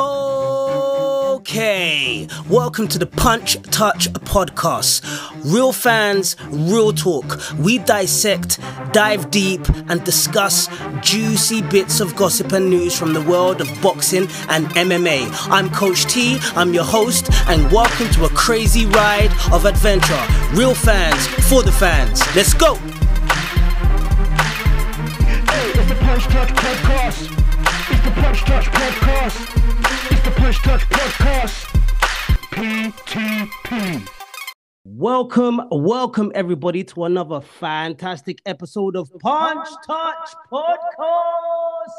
Okay, welcome to the Punch Touch podcast. Real fans, real talk. We dissect, dive deep, and discuss juicy bits of gossip and news from the world of boxing and MMA. I'm Coach T, I'm your host, and welcome to a crazy ride of adventure. Real fans, for the fans. Let's go! Hey, it's the Punch Touch Podcast. It's the Punch Touch Podcast. Punch Touch Podcast. PTP. Welcome, welcome everybody to another fantastic episode of Punch Touch Podcast.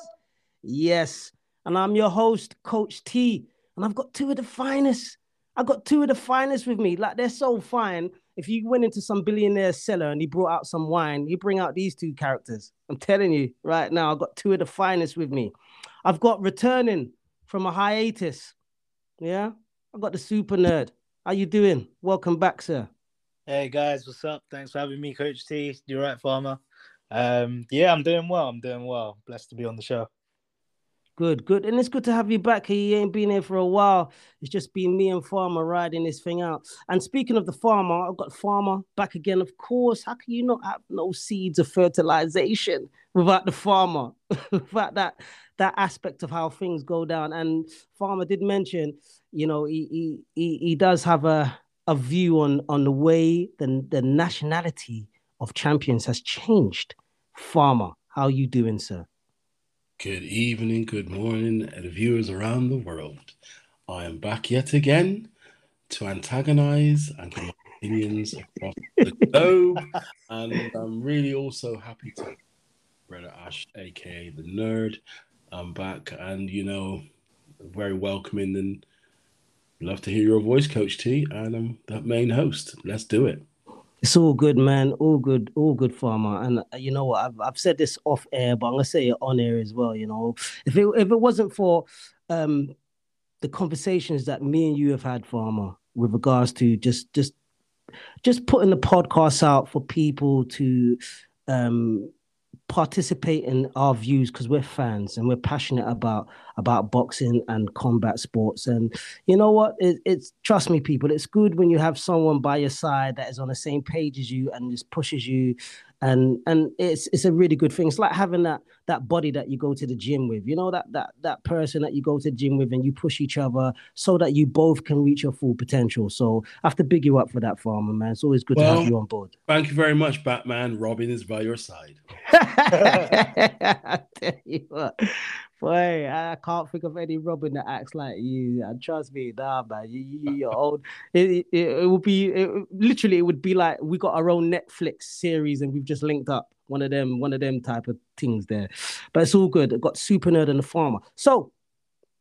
Yes, and I'm your host, Coach T, and I've got two of the finest. I've got two of the finest with me. Like they're so fine. If you went into some billionaire cellar and he brought out some wine, you bring out these two characters. I'm telling you right now, I've got two of the finest with me. I've got returning from a hiatus. Yeah, I've got the super nerd. How you doing? Welcome back, sir. Hey guys, what's up? Thanks for having me, Coach T. You're right, Farmer. Um, yeah, I'm doing well. I'm doing well. Blessed to be on the show. Good, good. And it's good to have you back. He ain't been here for a while. It's just been me and Farmer riding this thing out. And speaking of the farmer, I've got Farmer back again. Of course, how can you not have no seeds of fertilization without the farmer? without that that aspect of how things go down. And Farmer did mention, you know, he he he, does have a, a view on on the way the, the nationality of champions has changed. Farmer, how are you doing, sir? Good evening, good morning, viewers around the world. I am back yet again to antagonize and opinions across the globe. And I'm really also happy to Brother Ash, aka the nerd. I'm back and you know, very welcoming and love to hear your voice, Coach T. And I'm that main host. Let's do it. It's all good, man. All good, all good, farmer. And uh, you know what? I've, I've said this off air, but I'm gonna say it on air as well. You know, if it if it wasn't for um the conversations that me and you have had, farmer, with regards to just just just putting the podcast out for people to um participate in our views because we're fans and we're passionate about about boxing and combat sports. And you know what? It, it's trust me people it's good when you have someone by your side that is on the same page as you and just pushes you and and it's it's a really good thing. It's like having that that body that you go to the gym with you know that that that person that you go to the gym with and you push each other so that you both can reach your full potential. So i have to big you up for that farmer man. It's always good to have you on board. Thank you very much, Batman. Robin is by your side. You what, boy, I can't think of any Robin that acts like you. And trust me, nah, man, you, you, you're old. It, it, it would be it, literally, it would be like we got our own Netflix series and we've just linked up. One of them, one of them type of things there. But it's all good. I've got Super Nerd and the Farmer. So,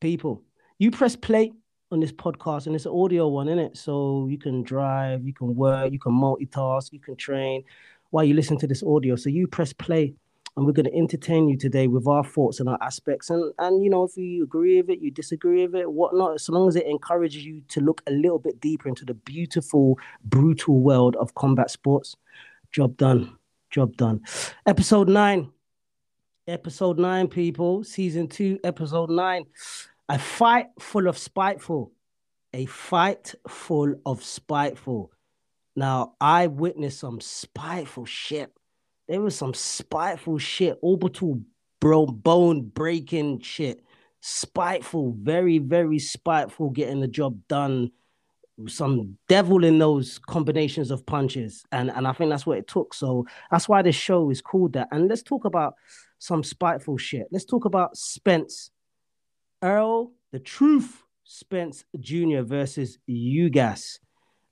people, you press play on this podcast and it's an audio one, isn't it? So you can drive, you can work, you can multitask, you can train while you listen to this audio. So you press play and we're going to entertain you today with our thoughts and our aspects. And, and you know, if you agree with it, you disagree with it, whatnot, so long as it encourages you to look a little bit deeper into the beautiful, brutal world of combat sports, job done. Job done. Episode nine. Episode nine, people. Season two, episode nine. A fight full of spiteful. A fight full of spiteful. Now, I witnessed some spiteful shit. There was some spiteful shit, orbital bro bone breaking shit. Spiteful, very, very spiteful, getting the job done. Some devil in those combinations of punches. And, and I think that's what it took. So that's why this show is called that. And let's talk about some spiteful shit. Let's talk about Spence. Errol, the truth, Spence Jr. versus Ugas.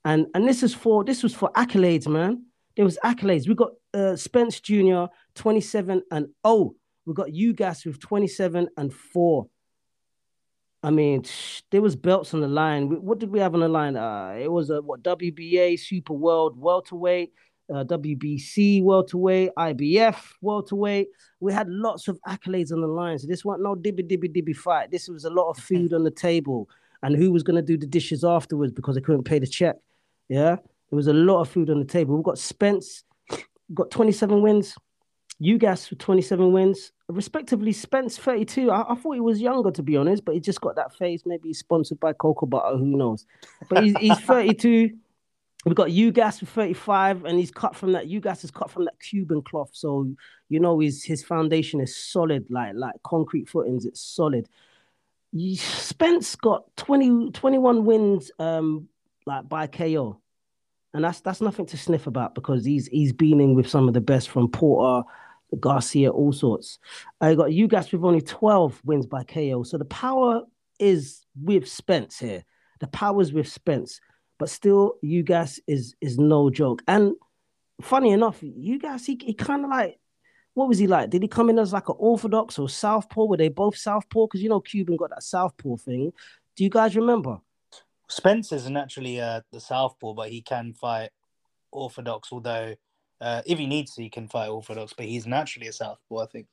And and this is for this was for accolades, man. There was accolades. We got uh, Spence Jr. 27 and 0. We got Ugas with 27 and 4. I mean, there was belts on the line. What did we have on the line? Uh, it was a what WBA Super World welterweight, uh, WBC welterweight, IBF welterweight. We had lots of accolades on the line. So this wasn't no dibby dibby dibby fight. This was a lot of food on the table, and who was going to do the dishes afterwards because they couldn't pay the check. Yeah, there was a lot of food on the table. We've got Spence, got 27 wins, Ugas with 27 wins, respectively. Spence 32. I, I, thought he was younger to be honest, but he just got that face. Maybe he's sponsored by Cocoa Butter. Who knows? But he's, he's 32. We've got Ugas with 35, and he's cut from that. Ugas is cut from that Cuban cloth, so you know his his foundation is solid, like like concrete footings. It's solid. Spence got 20, 21 wins, um, like by KO, and that's that's nothing to sniff about because he's he's been in with some of the best from Porter, Garcia, all sorts. I got Ugas with only 12 wins by KO, so the power is with Spence here. The power is with Spence but still, Ugas is is no joke. And funny enough, Ugas he, he kind of like what was he like? Did he come in as like an orthodox or southpaw? Were they both southpaw? Because you know Cuban got that southpaw thing. Do you guys remember? Spence isn't uh, the southpaw, but he can fight orthodox. Although uh, if he needs to, he can fight orthodox. But he's naturally a southpaw, I think.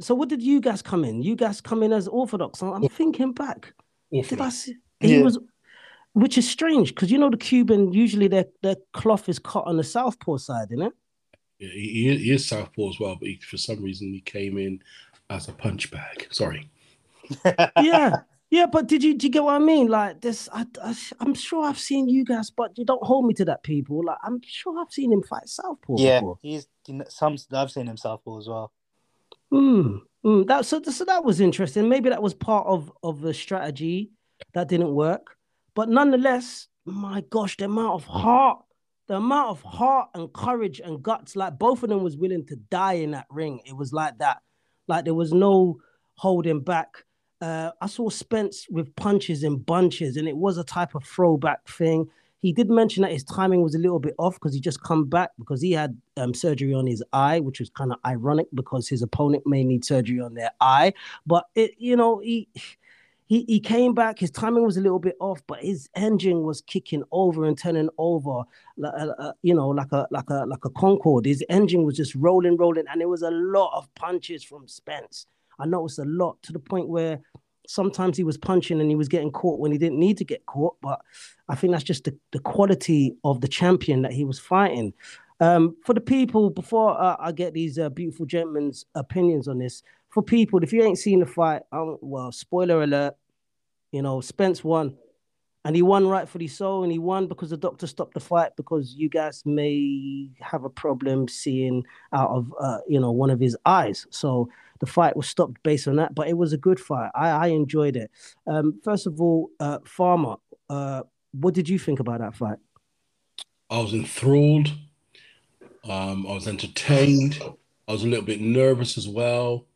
So what did Ugas come in? Ugas come in as orthodox. I'm thinking back. Orthodox. Did I see? He yeah. was which is strange because you know the Cuban usually their their cloth is cut on the southpaw side, isn't it? Yeah, he, he is southpaw as well, but he, for some reason he came in as a punch bag. Sorry. yeah, yeah, but did you do you get what I mean? Like this, I, I am sure I've seen you guys, but you don't hold me to that, people. Like I'm sure I've seen him fight southpaw. Yeah, before. he's some. I've seen him southpaw as well. Hmm. Mm, that so so that was interesting. Maybe that was part of of the strategy that didn't work. But nonetheless, my gosh, the amount of heart, the amount of heart and courage and guts, like both of them was willing to die in that ring. It was like that. Like there was no holding back. Uh, I saw Spence with punches in bunches, and it was a type of throwback thing. He did mention that his timing was a little bit off because he just come back because he had um, surgery on his eye, which was kind of ironic because his opponent may need surgery on their eye. But it, you know, he he he came back. His timing was a little bit off, but his engine was kicking over and turning over, uh, uh, you know, like a like a like a Concorde. His engine was just rolling, rolling, and there was a lot of punches from Spence. I noticed a lot to the point where sometimes he was punching and he was getting caught when he didn't need to get caught. But I think that's just the, the quality of the champion that he was fighting. Um, for the people, before uh, I get these uh, beautiful gentlemen's opinions on this, for people, if you ain't seen the fight, um, well, spoiler alert, you know, Spence won. And he won rightfully so, and he won because the doctor stopped the fight because Ugas may have a problem seeing out of uh, you know one of his eyes. So the fight was stopped based on that, but it was a good fight. I, I enjoyed it. Um, first of all, uh, Farmer, uh, what did you think about that fight? I was enthralled. Um, I was entertained. I was a little bit nervous as well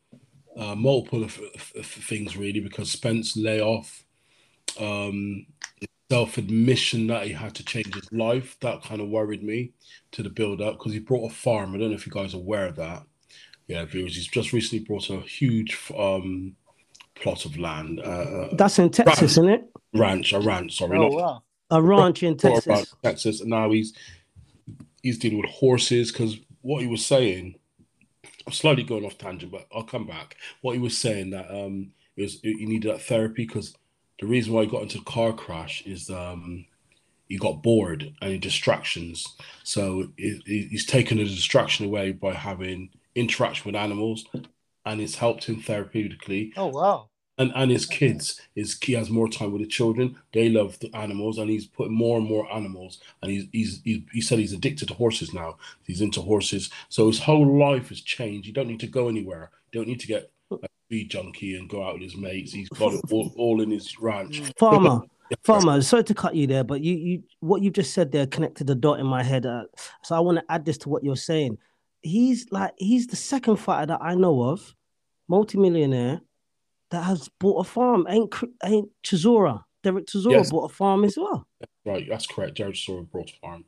uh, multiple things really because Spence lay off um, self admission that he had to change his life that kind of worried me to the build up because he brought a farm. I don't know if you guys are aware of that. Yeah, viewers, he's just recently brought a huge um, plot of land. Uh, uh That's in Texas, ranch, isn't it? Ranch, a ranch. Sorry, oh, not, wow. a ranch in Texas. Texas, and now he's he's dealing with horses because what he was saying I'm slightly going off tangent, but I'll come back. What he was saying that um, it was he needed that therapy because the reason why he got into a car crash is um, he got bored and distractions. So it, he's taken the distraction away by having interaction with animals, and it's helped him therapeutically. Oh wow! and and his kids is he has more time with the children. They love the animals and he's put more and more animals and he's he's he, he said he's addicted to horses now. He's into horses. So his whole life has changed. You don't need to go anywhere. You don't need to get a speed junkie and go out with his mates. He's got it all, all in his ranch. Farmer farmer sorry to cut you there but you you what you've just said there connected the dot in my head. Uh, so i want to add this to what you're saying he's like he's the second fighter that i know of multimillionaire that has bought a farm. Ain't ain't Chisora? Dereck Chisora yes. bought a farm as well. Right, that's correct. Dereck Chisora bought a farm.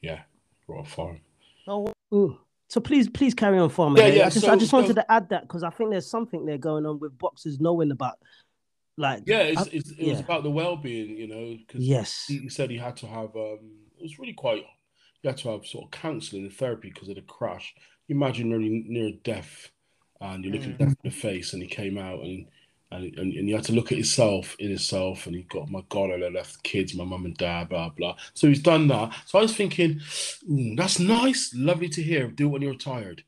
Yeah, bought a farm. Oh. Ooh. So please, please carry on, farmer. Yeah, yeah. I just, so, I just wanted so, to add that because I think there's something there going on with boxers knowing about, like, yeah, it's, I, it's, it yeah. was about the well-being, you know. Cause yes, he, he, said he had to have. um It was really quite. He had to have sort of counselling and therapy because of the crash. You imagine nearly near death and you're looking mm. death in the face, and he came out and, and and and you had to look at yourself in himself, and he got my God, I left kids, my mum and dad, blah blah. So he's done that. So I was thinking, mm, that's nice, lovely to hear. Do it when you're tired.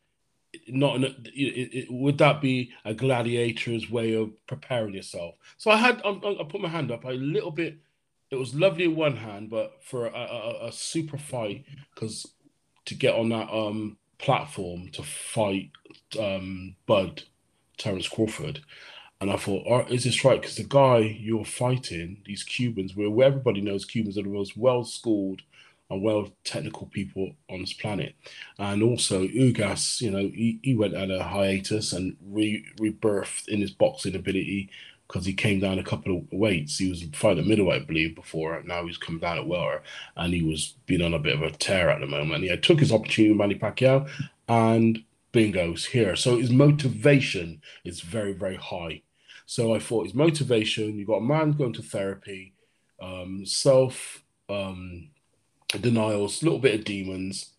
not it, it, would that be a gladiator's way of preparing yourself? So I had I, I put my hand up a little bit. It was lovely in one hand, but for a, a, a super fight because to get on that um platform to fight um Bud Terence Crawford, and I thought, oh, is this right? Because the guy you're fighting, these Cubans, where, everybody knows Cubans are the most well schooled and well technical people on this planet. And also Ugas, you know, he, he went on a hiatus and re, rebirthed in his boxing ability because he came down a couple of weights. He was fighting at middleweight, I believe, before. Now he's come down at welter, and he was being on a bit of a tear at the moment. He had took his opportunity with Manny Pacquiao, and bingo's here. So his motivation is very, very high. So I thought his motivation. You got a man going to therapy, um, self um, denials, a little bit of demons,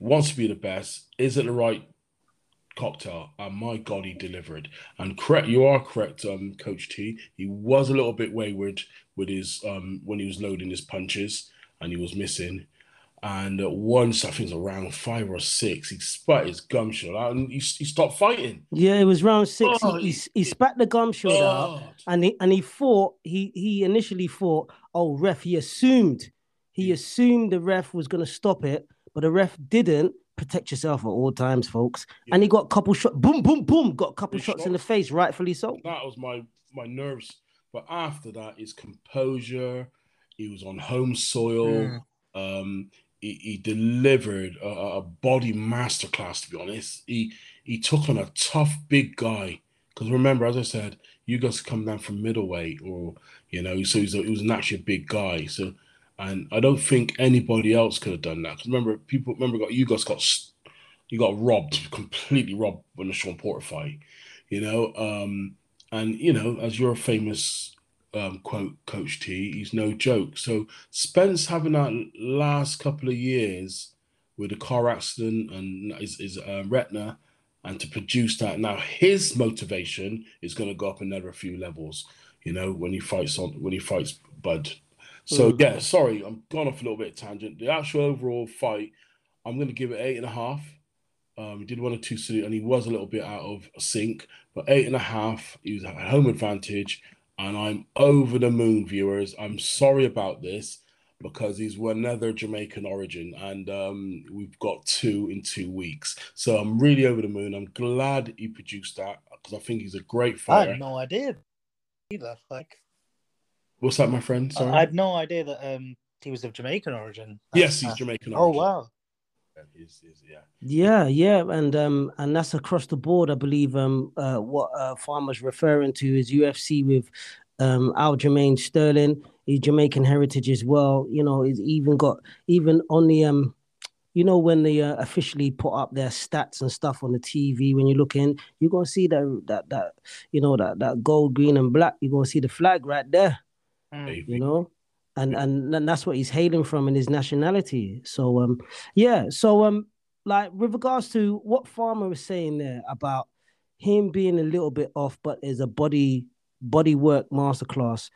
wants to be the best, is it the right cocktail? And my God, he delivered. And correct, you are correct, um, Coach T. He was a little bit wayward with his um when he was loading his punches and he was missing. And once I think it was around five or six, he spat his gum shield out and he, he stopped fighting. Yeah, it was round six. Oh, he, he, he spat the gum shield out and he and he thought he he initially thought, oh ref, he assumed he assumed the ref was gonna stop it, but the ref didn't. Protect yourself at all times, folks. And he got a couple shots, boom, boom, boom, got a couple Good shots in the face, rightfully so. that was my my nerves. But after that, his composure. He was on home soil. Um, he, he delivered a, a a body masterclass. To be honest, he he took on a tough big guy. Because remember, as I said, Ugas come down from middleweight, or you know, so he's a, he was naturally a big guy. So, and I don't think anybody else could have done that. 'Cause remember, people remember got Ugas got you got robbed, completely robbed when the Sean Porter fight. You know, um, and you know, as you're a famous um, quote, Coach T, he's no joke. So Spence having that last couple of years with a car accident and his, his uh, retina, and to produce that now, his motivation is going to go up another few levels. You know, when he fights on when he fights Bud. So Mm. yeah, sorry, I'm gone off a little bit of tangent. The actual overall fight, I'm going to give it eight and a half. Um, he did one or two silly, and he was a little bit out of sync, but eight and a half. He was at home advantage, and I'm over the moon, viewers. I'm sorry about this because he's one another Jamaican origin, and um, we've got two in two weeks. So I'm really over the moon. I'm glad he produced that because I think he's a great fighter. I had no idea either. Like, What's that, my friend? I- Sorry. I had no idea that um he was of Jamaican origin. yes, he's Uh, Jamaican Oh wow. He's- he's- yeah. Yeah, yeah, and um, and that's across the board. I believe um, uh, what uh, Farmer's referring to is UFC with um Aljamain Sterling, his Jamaican heritage as well. You know, he's even got even on the um, you know, when they uh, officially put up their stats and stuff on the TV, when you look in, you're gonna see that that that you know that that gold, green, and black. You're gonna see the flag right there Mm. You know? And and then that's what he's hailing from in his nationality. So um yeah so um like with regards to what farmer was saying there about him being a little bit off but there's a body body work masterclass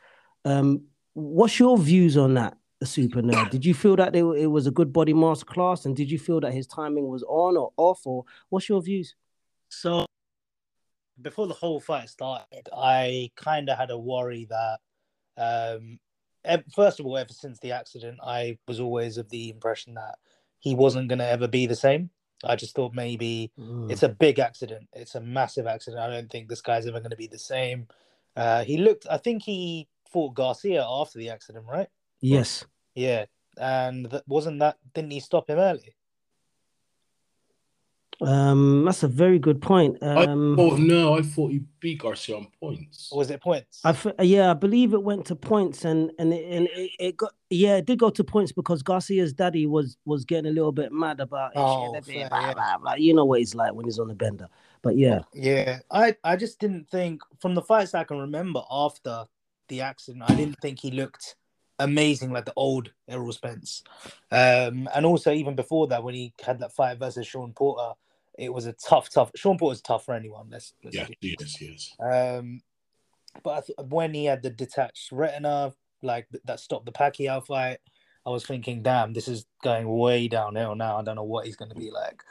um what's your views on that super nerd? Did you feel that it, it was a good body masterclass? And did you feel that his timing was on or off or what's your views? So before the whole fight started, I kind of had a worry that, um, first of all, ever since the accident, I was always of the impression that he wasn't going to ever be the same. I just thought maybe Mm. it's a big accident. It's a massive accident. I don't think this guy's ever going to be the same. Uh, he looked. I think he fought Garcia after the accident, right? yes Yeah, and that wasn't that. Didn't he stop him early? Um that's a very good point I um Oh no, I thought he beat Garcia on points. Or was it points? I f- yeah, I believe it went to points, and and it, and it, it got yeah, it did go to points because Garcia's daddy was was getting a little bit mad about it. Oh, Shit, fair, blah, yeah. blah, blah. You know what he's like when he's on the bender. But yeah, Yeah, I I just didn't think from the fights I can remember after the accident, I didn't think he looked amazing like the old Errol Spence. Um, and also even before that, when he had that fight versus Sean Porter, it was a tough, tough. Sean Porter's tough for anyone. Let's, let's Yeah, be- yes, yes. Um, but I th- when he had the detached retina, like that stopped the Pacquiao fight, I was thinking, damn, this is going way downhill now. I don't know what he's going to be like.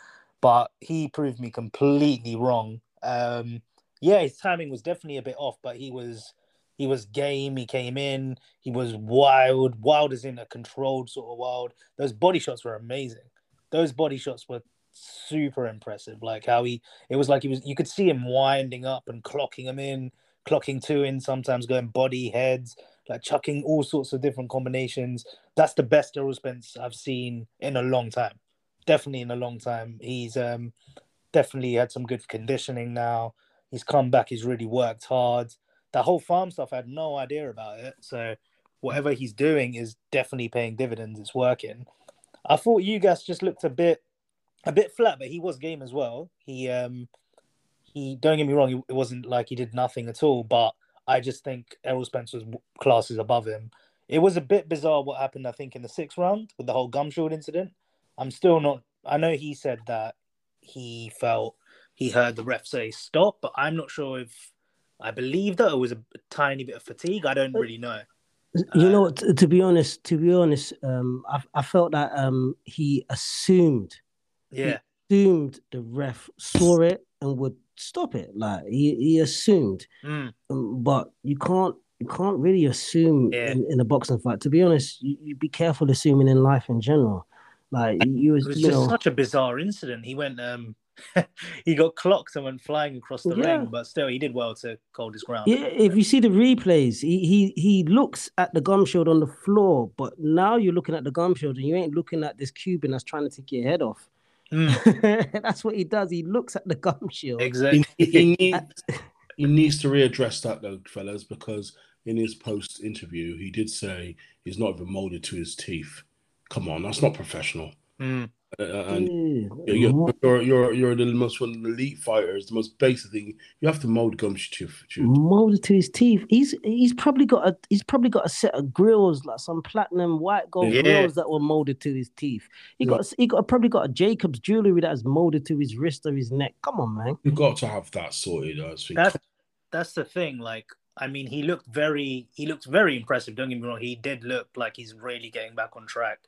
but he proved me completely wrong. Um, yeah, his timing was definitely a bit off, but he was he was game. He came in. He was wild, wild as in a controlled sort of wild. Those body shots were amazing. Those body shots were super impressive. Like how he, it was like he was. You could see him winding up and clocking him in, clocking two in. Sometimes going body heads, like chucking all sorts of different combinations. That's the best Errol Spence I've seen in a long time. Definitely in a long time. He's um definitely had some good conditioning now. He's come back. He's really worked hard. That whole farm stuff, I had no idea about it. So whatever he's doing is definitely paying dividends. It's working. I thought Ugas just looked a bit, a bit flat, but he was game as well. He, um, he don't get me wrong, it wasn't like he did nothing at all. But I just think Errol Spencer's class is above him. It was a bit bizarre what happened. I think in the sixth round with the whole gum shield incident. I'm still not. I know he said that he felt he heard the ref say stop, but I'm not sure if I believe that it was a tiny bit of fatigue. I don't really know. You know, uh, to, to be honest, to be honest, um, I, I felt that um, he assumed, yeah, he assumed the ref saw it and would stop it. Like he, he assumed, mm. um, but you can't you can't really assume yeah. in, in, a boxing fight. To be honest, you, you, be careful assuming in life in general. Like you was, it was you just know, such a bizarre incident. He went um he got clocked and went flying across the Yeah. ring, but still he did well to hold his ground. Yeah, if you see the replays, he he he looks at the gum shield on the floor, but now you're looking at the gum shield and you ain't looking at this Cuban that's trying to take your head off. Mm, that's what he does. He looks at the gum shield. exactly. He, he needs he needs to readdress that though, fellas, because in his post interview he did say he's not even molded to his teeth. Come on, that's not professional. Mm, Uh, and Yeah, you're, you're you're you're the most one of the elite fighters. The most basic thing you have to mold gums to. to molded to his teeth. He's he's probably got a he's probably got a set of grills like some platinum white gold Yeah. grills that were molded to his teeth. He got he got probably got a Jacob's jewelry that is molded to his wrist or his neck. Come on, man. You've got to have that sorted. I think. that's that's the thing. Like, I mean, he looked very he looked very impressive. Don't get me wrong. He did look like he's really getting back on track.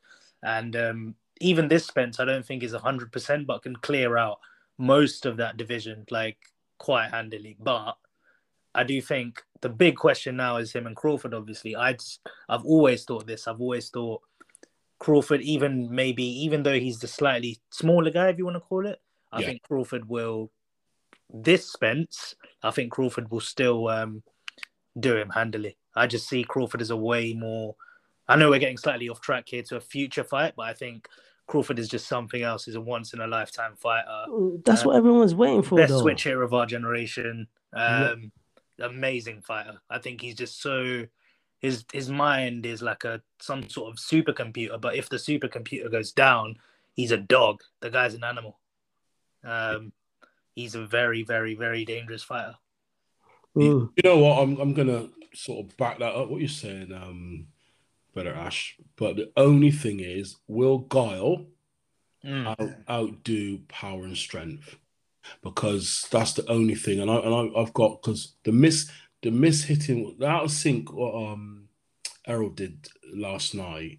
And um, even this Spence, I don't think is hundred percent, but can clear out most of that division like quite handily. But I do think the big question now is him and Crawford. Obviously, I I've always thought this. I've always thought Crawford, even maybe even though he's the slightly smaller guy, if you want to call it, I Yeah. think Crawford will. This Spence, I think Crawford will still um, do him handily. I just see Crawford as a way more. I know we're getting slightly off track here to a future fight, but I think Crawford is just something else. He's a once in a lifetime fighter That's Uh, what everyone's waiting for, best though. switch hitter of our generation. Yeah. Um, Amazing fighter. I think he's just so his his mind is like a some sort of supercomputer. But if the supercomputer goes down, he's a dog. The guy's an animal. Um, he's a very very very dangerous fighter. Mm. You know what? I'm I'm gonna sort of back that up. What you're saying, um, better Ash. But the only thing is, will Guile Mm. out, outdo power and strength? Because that's the only thing. And I and I, I've got because the miss the miss hitting the out of sync what um Errol did last night.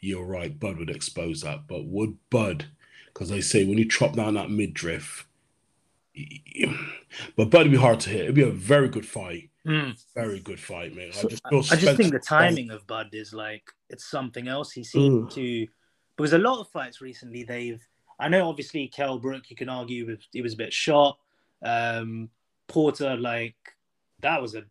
You're right. Bud would expose that, but would Bud? Because they say when you chop down that midriff. But Bud would be hard to hit. It'd be a very good fight. Mm. Very good fight, mate. So- I just, feel I just think the timing of Bud is like it's something else. He seemed Mm. to because a lot of fights recently they've. I know obviously Kell Brook, you can argue with he was a bit shot. Um, Porter, like that was a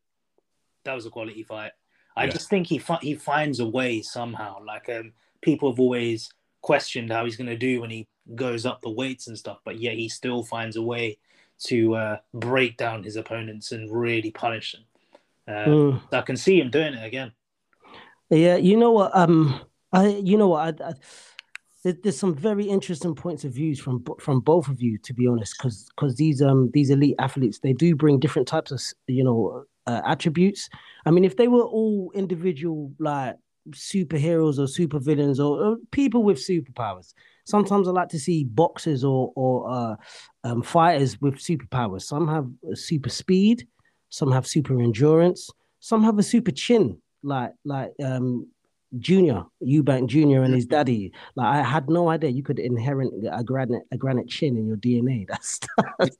that was a quality fight. I Yeah. just think he fi- he finds a way somehow. Like um, people have always questioned how he's going to do when he goes up the weights and stuff, but yet he still finds a way to uh, break down his opponents and really punish them. Uh, Mm. I can see him doing it again. Yeah, you know what? Um, I you know what? I, I, there's some very interesting points of views from from both of you, to be honest, because because these um these elite athletes they do bring different types of you know uh, attributes. I mean, if they were all individual like superheroes or supervillains or, or people with superpowers, sometimes I like to see boxers or or uh, um, fighters with superpowers. Some have super speed, some have super endurance, some have a super chin, like like um Junior, Eubank Junior, and his daddy. Like I had no idea you could inherit a granite a granite chin in your DNA. That's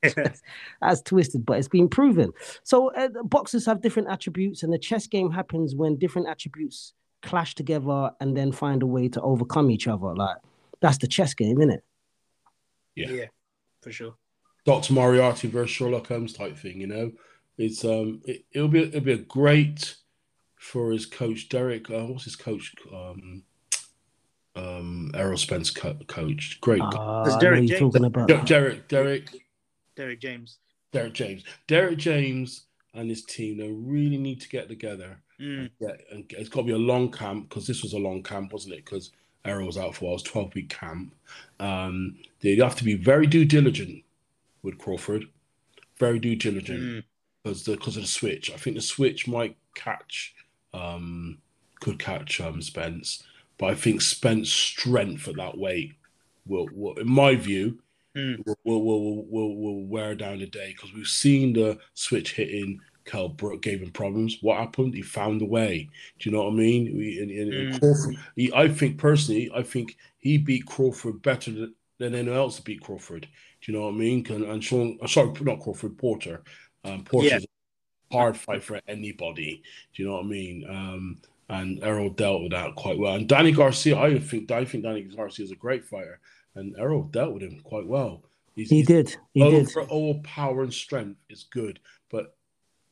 that's, that's twisted, but it's been proven. So uh, boxers have different attributes, and the chess game happens when different attributes clash together and then find a way to overcome each other. Like that's the chess game, isn't it? Yeah. yeah, for sure. Dr. Moriarty versus Sherlock Holmes type thing, you know. It's um it, will be it'll be a great for his coach Derrick. Uh, what's his coach? Um, um, Errol Spence co- coach. Great. Uh, That's Derrick you're James. talking about. Der- Derrick, Derrick, Derrick James. Derrick James, Derrick James, and his team. They really need to get together. Mm. Yeah, and it's got to be a long camp because this was a long camp, wasn't it? Because Errol was out for. It was twelve week camp. Um, they have to be very due diligent with Crawford. Very due diligent Mm. because the because of the switch. I think the switch might catch, um, could catch um Spence, but I think Spence's strength at that weight will, will in my view, Mm. will, will, will, will, will wear down the day because we've seen the switch hitting. Kell Brook gave him problems. What happened? He found a way. Do you know what I mean? We, and, and- and Mm. Crawford, he, I think personally, I think he beat Crawford better than, than anyone else beat Crawford. Do you know what I mean? And, and Sean, uh, sorry, not Crawford, Porter. Um, Porter's a hard fight for anybody. Do you know what I mean? Um, and Errol dealt with that quite well. And Danny Garcia, I think, I think Danny Garcia is a great fighter, and Errol dealt with him quite well. He's, He he's did. He did. overall power and strength is good, but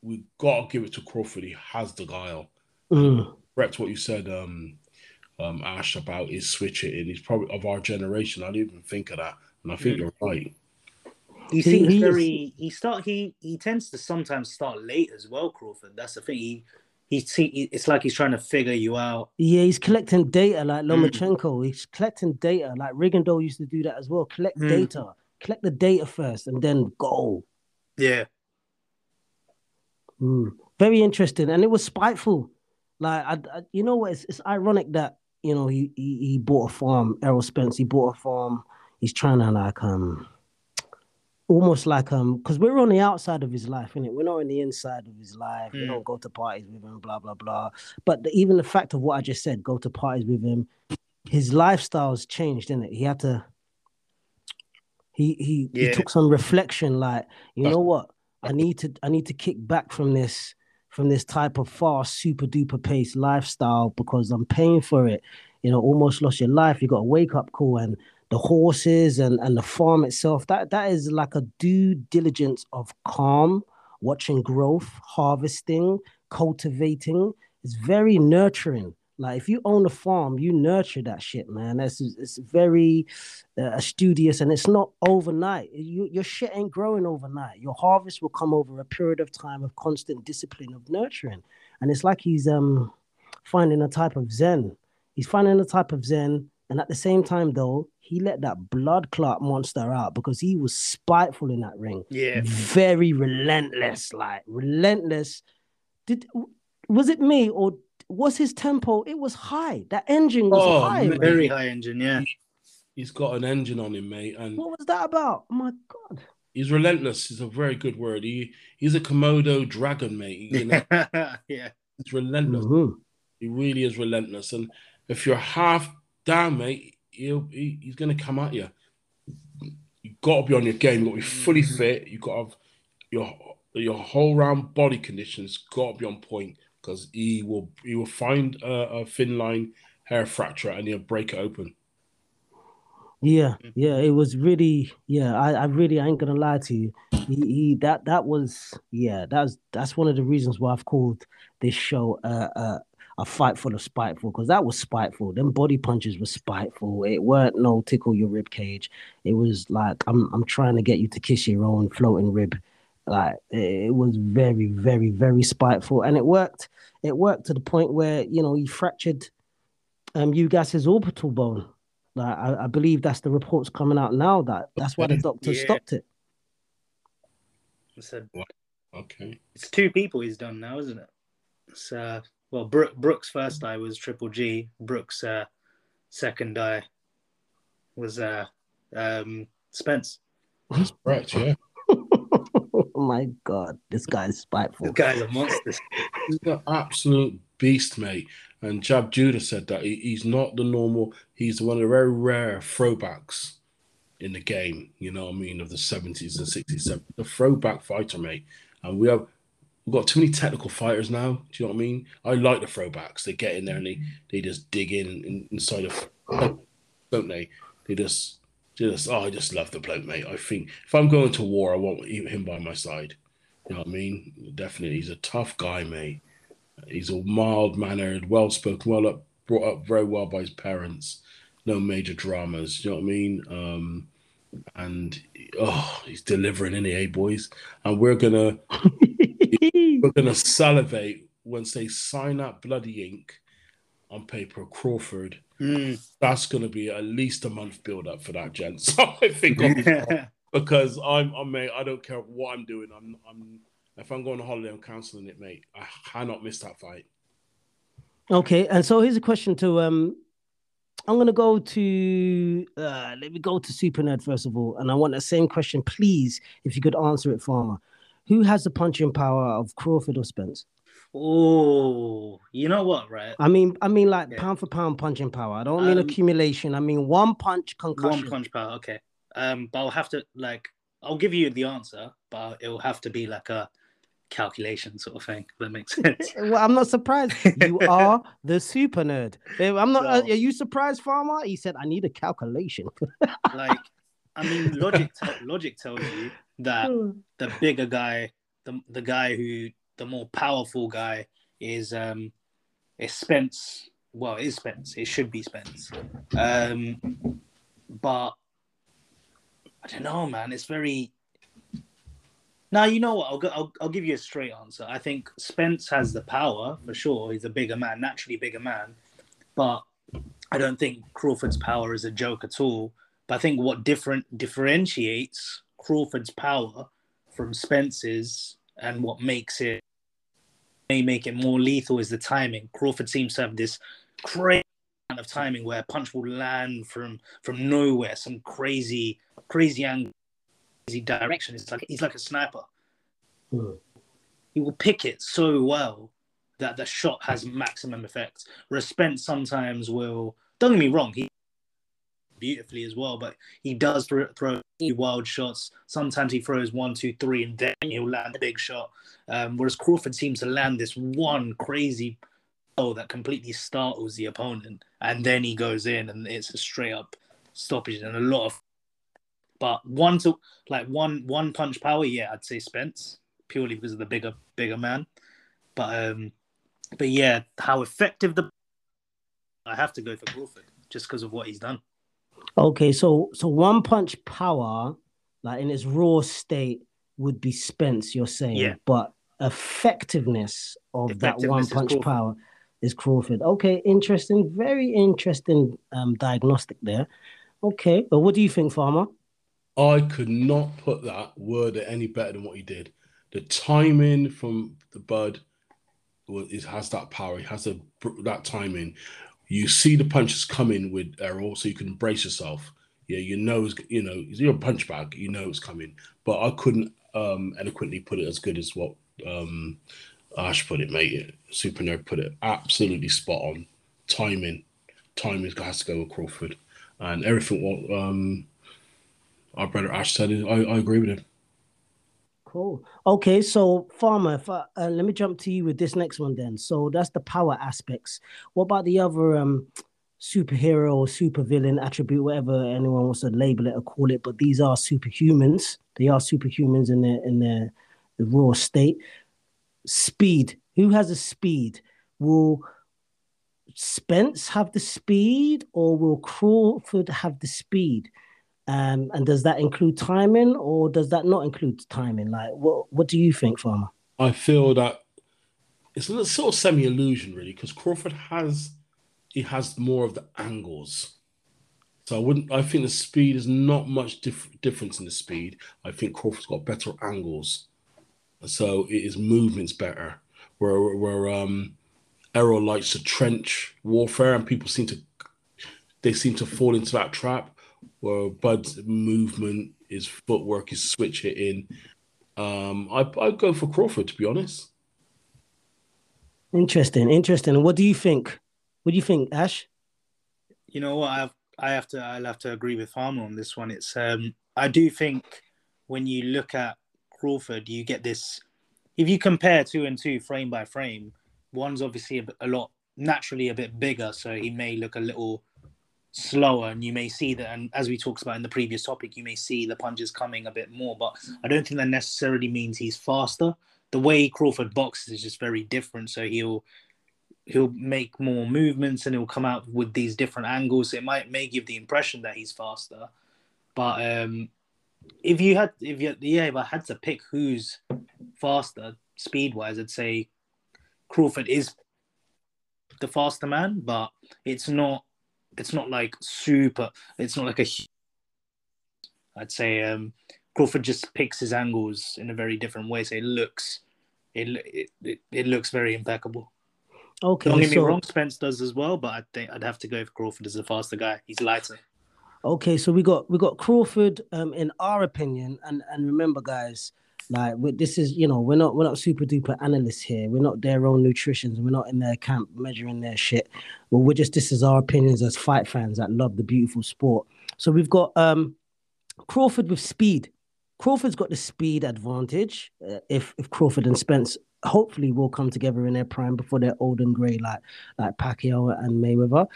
we got to give it to Crawford. He has the guile. Mm. Correct what you said, um, um, Ash, about his switch it, and he's probably of our generation. I didn't even think of that, and I think Mm. you're right. He He- seems he is- very. He start. He he tends to sometimes start late as well. Crawford. That's the thing. He he see. It's like he's trying to figure you out. Yeah, he's collecting data like Mm. Lomachenko. He's collecting data like Rigondeaux used to do that as well. Collect Mm. data, collect the data first, and then go. Yeah. Mm. Very interesting, and it was spiteful. Like, I, I, you know what? It's, it's ironic that you know he, he he bought a farm. Errol Spence, he bought a farm. He's trying to like um, almost like um, because we're on the outside of his life, innit? We're not on the inside of his life. We Mm. don't go to parties with him, blah blah blah. But the, even the fact of what I just said, go to parties with him, his lifestyle's changed, innit? He had to. He he he took some reflection, like you That's- know what? I need to I need to kick back from this from this type of fast, super duper pace lifestyle because I'm paying for it. You know, almost lost your life. You got a wake up call and the horses and, and the farm itself. That that is like a due diligence of calm, watching growth, harvesting, cultivating. It's very nurturing. Like if you own a farm, you nurture that shit, man. That's it's very uh, studious and it's not overnight. You, your shit ain't growing overnight. Your harvest will come over a period of time of constant discipline of nurturing. And it's like he's um finding a type of zen. He's finding a type of zen, and at the same time, though, he let that blood clot monster out because he was spiteful in that ring. Yeah. Very relentless, like relentless. Did was it me or was his tempo? It was high. That engine was Oh, high. man. man. Very high engine. Yeah. He's got an engine on him, mate, and What was that about? Oh my god. he's relentless. Is a very good word. He he's a Komodo dragon, mate. You know, yeah. he's relentless. Mhm. He really is relentless. And if you're half down, mate, he'll, he, he's going to come at you. You've got to be on your game. You've got to be fully fit. You've got to have your your whole round body conditions got to be on point because he will he will find a, a thin line hair fracture and he'll break it open. Yeah, yeah, it was really, yeah. I, I really, I ain't gonna lie to you. He, he, that, that was, yeah, that's that's one of the reasons why I've called this show uh, uh, a fight full of spiteful because that was spiteful. Them body punches were spiteful. It weren't no tickle your rib cage. It was like I'm, I'm trying to get you to kiss your own floating rib. Like it, it was very, very, very spiteful, and it worked. It worked to the point where you know he fractured um Ugas's orbital bone. Like I, I believe that's the reports coming out now that that's why the doctor Yeah. stopped it. I said Okay. it's two people he's done now, isn't it? It's uh well Brook, Brooks' first eye was triple G. Brooks' uh, second eye was uh um Spence. That's correct. Yeah. Oh my god, this guy's spiteful. The guy's a monster. He's an absolute beast, mate. And Zab Judah said that he, he's not the normal. He's one of the very rare throwbacks in the game. You know what I mean of the seventies and sixties. The throwback fighter, mate. And we have we've got too many technical fighters now. Do you know what I mean? I like the throwbacks. They get in there and they they just dig in, in inside of, don't they? They just just oh, I just love the bloke, mate. I think if I'm going to war, I want him by my side. You know what I mean? Definitely, he's a tough guy, mate. He's all mild mannered, well spoken, well up, brought up very well by his parents. No major dramas. You know what I mean? Um, and oh, he's delivering in eh, boys? And we're gonna we're gonna salivate once they sign that bloody ink on paper, Crawford. Mm. That's gonna be at least a month build up for that, gent. So I think because I'm, I'm mate, I don't care what I'm doing. I'm, I'm if I'm going on holiday, I'm canceling it, mate. I cannot miss that fight. Okay, and so here's a question to um I'm gonna go to uh let me go to Super Nerd first of all, and I want the same question, please, if you could answer it, Farmer. Who has the punching power of Crawford or Spence? Oh, you know what, right? I mean, I mean, like Yeah. pound for pound punching power. I don't mean Um, accumulation. I mean one punch concussion. One punch power, okay. Um, but I'll have to like I'll give you the answer, but it'll have to be like a calculation sort of thing. That makes sense. Well, I'm not surprised. You are the super nerd. I'm not. uh, So- are you surprised, Farmer? He said, "I need a calculation." like, I mean, logic te- logic tells you that the bigger guy, the the guy who the more powerful guy is um is Spence. Well, it is Spence. It should be Spence. Um, but I don't know, man. It's very. Now you know what? I'll, go, I'll I'll give you a straight answer. I think Spence has the power for sure. He's a bigger man, naturally bigger man, but I don't think Crawford's power is a joke at all. But I think what different differentiates Crawford's power from Spence's and what makes it may make it more lethal is the timing. Crawford seems to have this crazy amount of timing where a punch will land from from nowhere, some crazy, crazy angle, crazy direction. It's like he's like a sniper. Hmm. He will pick it so well that the shot has maximum effect. Spence sometimes will don't get me wrong, he beautifully as well, but he does throw, throw wild shots. Sometimes he throws one, two, three, and then he'll land a big shot. Um, whereas Crawford seems to land this one crazy oh that completely startles the opponent, and then he goes in and it's a straight up stoppage and a lot of. But one to like one one punch power, yeah, I'd say Spence purely because of the bigger bigger man. But um, but yeah, how effective the I have to go for Crawford just because of what he's done. Okay, so so one punch power, like in its raw state, would be Spence. You're saying, Yeah. but effectiveness of that Effectiveness one is punch Crawford. power is Crawford. Okay, interesting, very interesting um diagnostic there. Okay, but what do you think, Farmer? I could not put that word any better than what he did. The timing from the bud was, is, has that power. He has a, that timing. You see the punches coming with Errol, so you can brace yourself. Yeah, you know, you know, you're a punch bag. You know it's coming. But I couldn't um, eloquently put it as good as what um, Ash put it, mate. Super Nerd put it absolutely spot on. Timing, timing has to go with Crawford, and everything what um, our brother Ash said. I, I agree with him. Cool. Okay, so Farmer, I, uh, let me jump to you with this next one then. So that's the power aspects. What about the other um superhero or supervillain attribute, whatever anyone wants to label it or call it? But these are superhumans. They are superhumans in their in their the raw state. Speed. Who has a speed? Will Spence have the speed, or will Crawford have the speed? Um, and does that include timing or does that not include timing? Like, what what do you think, Farmer? I feel that it's a sort of semi illusion, really, because Crawford has he has more of the angles. So I wouldn't. I think the speed is not much dif- difference in the speed. I think Crawford's got better angles, so it is movements better. Where where um, Errol likes to trench warfare, and people seem to they seem to fall into that trap. Where Bud's movement, his footwork, his switch hitting. Um, I I'd go for Crawford to be honest. Interesting, interesting. What do you think, What do you think, Ash? You know what? I've, I have to. I'll have to agree with Farmer on this one. It's. Um, I do think when you look at Crawford, you get this. If you compare two and two frame by frame, one's obviously a, a lot naturally a bit bigger, so he may look a little slower, and you may see that. And as we talked about in the previous topic, you may see the punches coming a bit more. But I don't think that necessarily means he's faster. The way Crawford boxes is just very different. So he'll he'll make more movements and he'll come out with these different angles. It might may give the impression that he's faster, but um, if you had if you yeah, if I had to pick who's faster speed wise, I'd say Crawford is the faster man, but it's not it's not like super. It's not like a. I'd say um, Crawford just picks his angles in a very different way, so it looks it it, it, it looks very impeccable. Okay, Don't get me wrong, Spence does as well, but I think I'd have to go for Crawford as a faster guy. He's lighter. okay, so we got we got Crawford. Um, in our opinion, and and remember, guys, like we, this is you know we're not we're not super duper analysts here. We're not their own nutritionists. We're not in their camp measuring their shit. Well, we're just this is our opinions as fight fans that love the beautiful sport. So we've got um Crawford with speed. Crawford's got the speed advantage. Uh, if if Crawford and Spence hopefully will come together in their prime before they're old and grey, like like Pacquiao and Mayweather.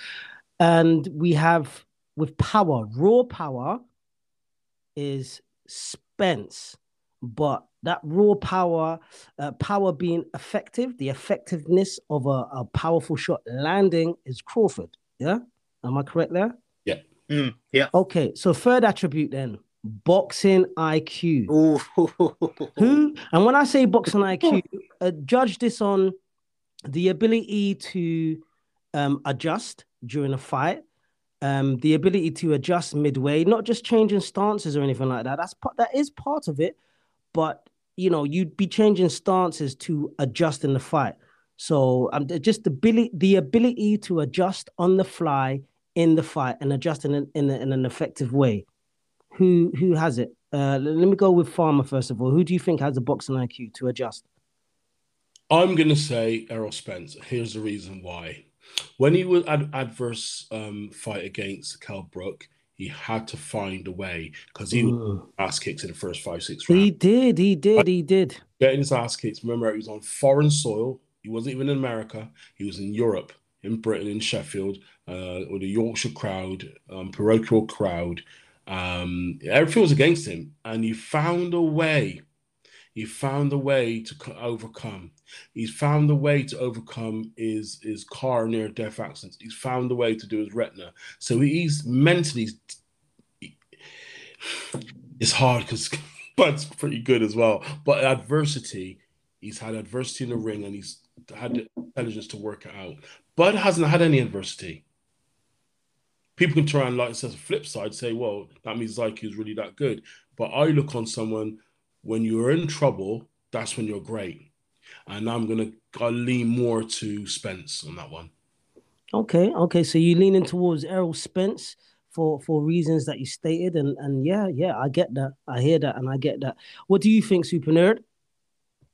And we have with power, raw power is Spence, but that raw power, uh, power being effective, the effectiveness of a, a powerful shot landing is Crawford. Yeah, am I correct there? Mm, yeah. Okay, so third attribute then, boxing IQ. Who and when I say boxing IQ, uh, judge this on the ability to um, adjust during a fight, um, the ability to adjust midway, not just changing stances or anything like that. That's part, that is part of it, but you know you'd be changing stances to adjust in the fight. So um, just the ability, the ability to adjust on the fly in the fight and adjust in an, in, a, in an effective way. Who who has it? Uh, let me go with Farmer first of all. Who do you think has the boxing IQ to adjust? I'm going to say Errol Spence. Here's the reason why. When he was ad- adverse um, fight against Kell Brook, he had to find a way because he was ass kicked in the first five, six rounds. He did, he did, he did. Getting his ass kicked. Remember, he was on foreign soil. He wasn't even in America. He was in Europe, in Britain, in Sheffield, uh, with a Yorkshire crowd, um, parochial crowd. Um, everything was against him, and he found a way. He found a way to overcome. He's found a way to overcome his his car near death accidents. He's found a way to do his retina. So he's mentally. It's hard because Bud's pretty good as well. But adversity, he's had adversity in the ring, and he's had the intelligence to work it out. Bud hasn't had any adversity. People can try and like a flip side say, well, that means is really that good. But I look on someone when you're in trouble, that's when you're great. And I'm gonna I lean more to Spence on that one. Okay, okay. So you're leaning towards Errol Spence for for reasons that you stated, and and yeah, yeah, I get that. I hear that, and I get that. What do you think, Super Nerd?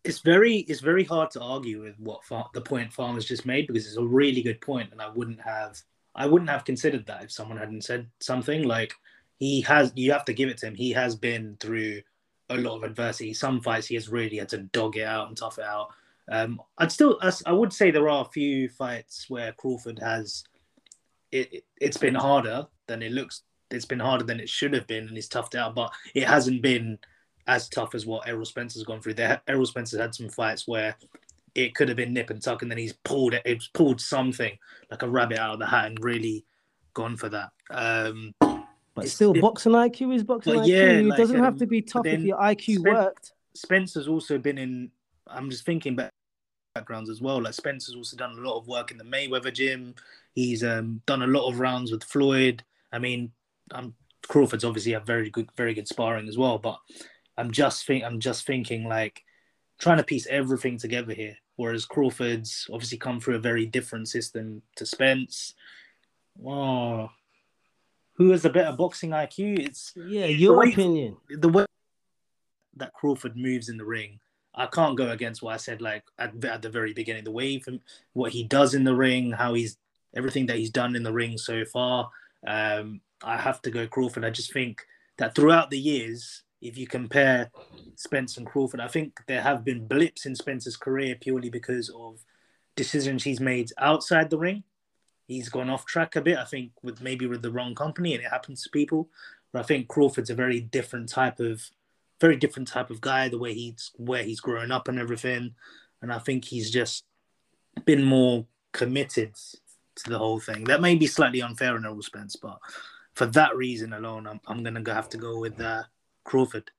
it's very it's very hard to argue with what Far- the point Farmer's just made because it's a really good point, and I wouldn't have I wouldn't have considered that if someone hadn't said something like he has. You have to give it to him. He has been through a lot of adversity. Some fights he has really had to dog it out and tough it out. Um, I'd still I would say there are a few fights where Crawford has it, it it's been harder than it looks. It's been harder than it should have been, and he's toughed out. But it hasn't been as tough as what Errol Spencer's gone through. There, Errol Spencer's had some fights where it could have been nip and tuck, and then he's pulled it. It's pulled something like a rabbit out of the hat and really gone for that. Um, But It's- still, it- boxing IQ is boxing IQ. yeah, it like, doesn't have um, to be tough if your IQ Spen- worked. Spencer's also been in. I'm just thinking back backgrounds as well. Like Spencer's also done a lot of work in the Mayweather gym. He's um, done a lot of rounds with Floyd. I mean, um, Crawford's obviously have very good, very good sparring as well. But I'm just think I'm just thinking like trying to piece everything together here. Whereas Crawford's obviously come through a very different system to Spence. Oh, who has a better boxing IQ? It's Yeah, the your way- opinion. the way that Crawford moves in the ring, I can't go against what I said like at, at the very beginning. The way from what he does in the ring, how he's everything that he's done in the ring so far. Um, I have to go Crawford. I just think that throughout the years, if you compare Spence and Crawford, I think there have been blips in Spence's career purely because of decisions he's made outside the ring. He's gone off track a bit, I think, with maybe with the wrong company, and it happens to people. But I think Crawford's a very different type of, very different type of guy. The way he's where he's grown up and everything, and I think he's just been more committed to the whole thing. That may be slightly unfair in Errol Spence, but for that reason alone, I'm I'm gonna have to go with uh, Crawford.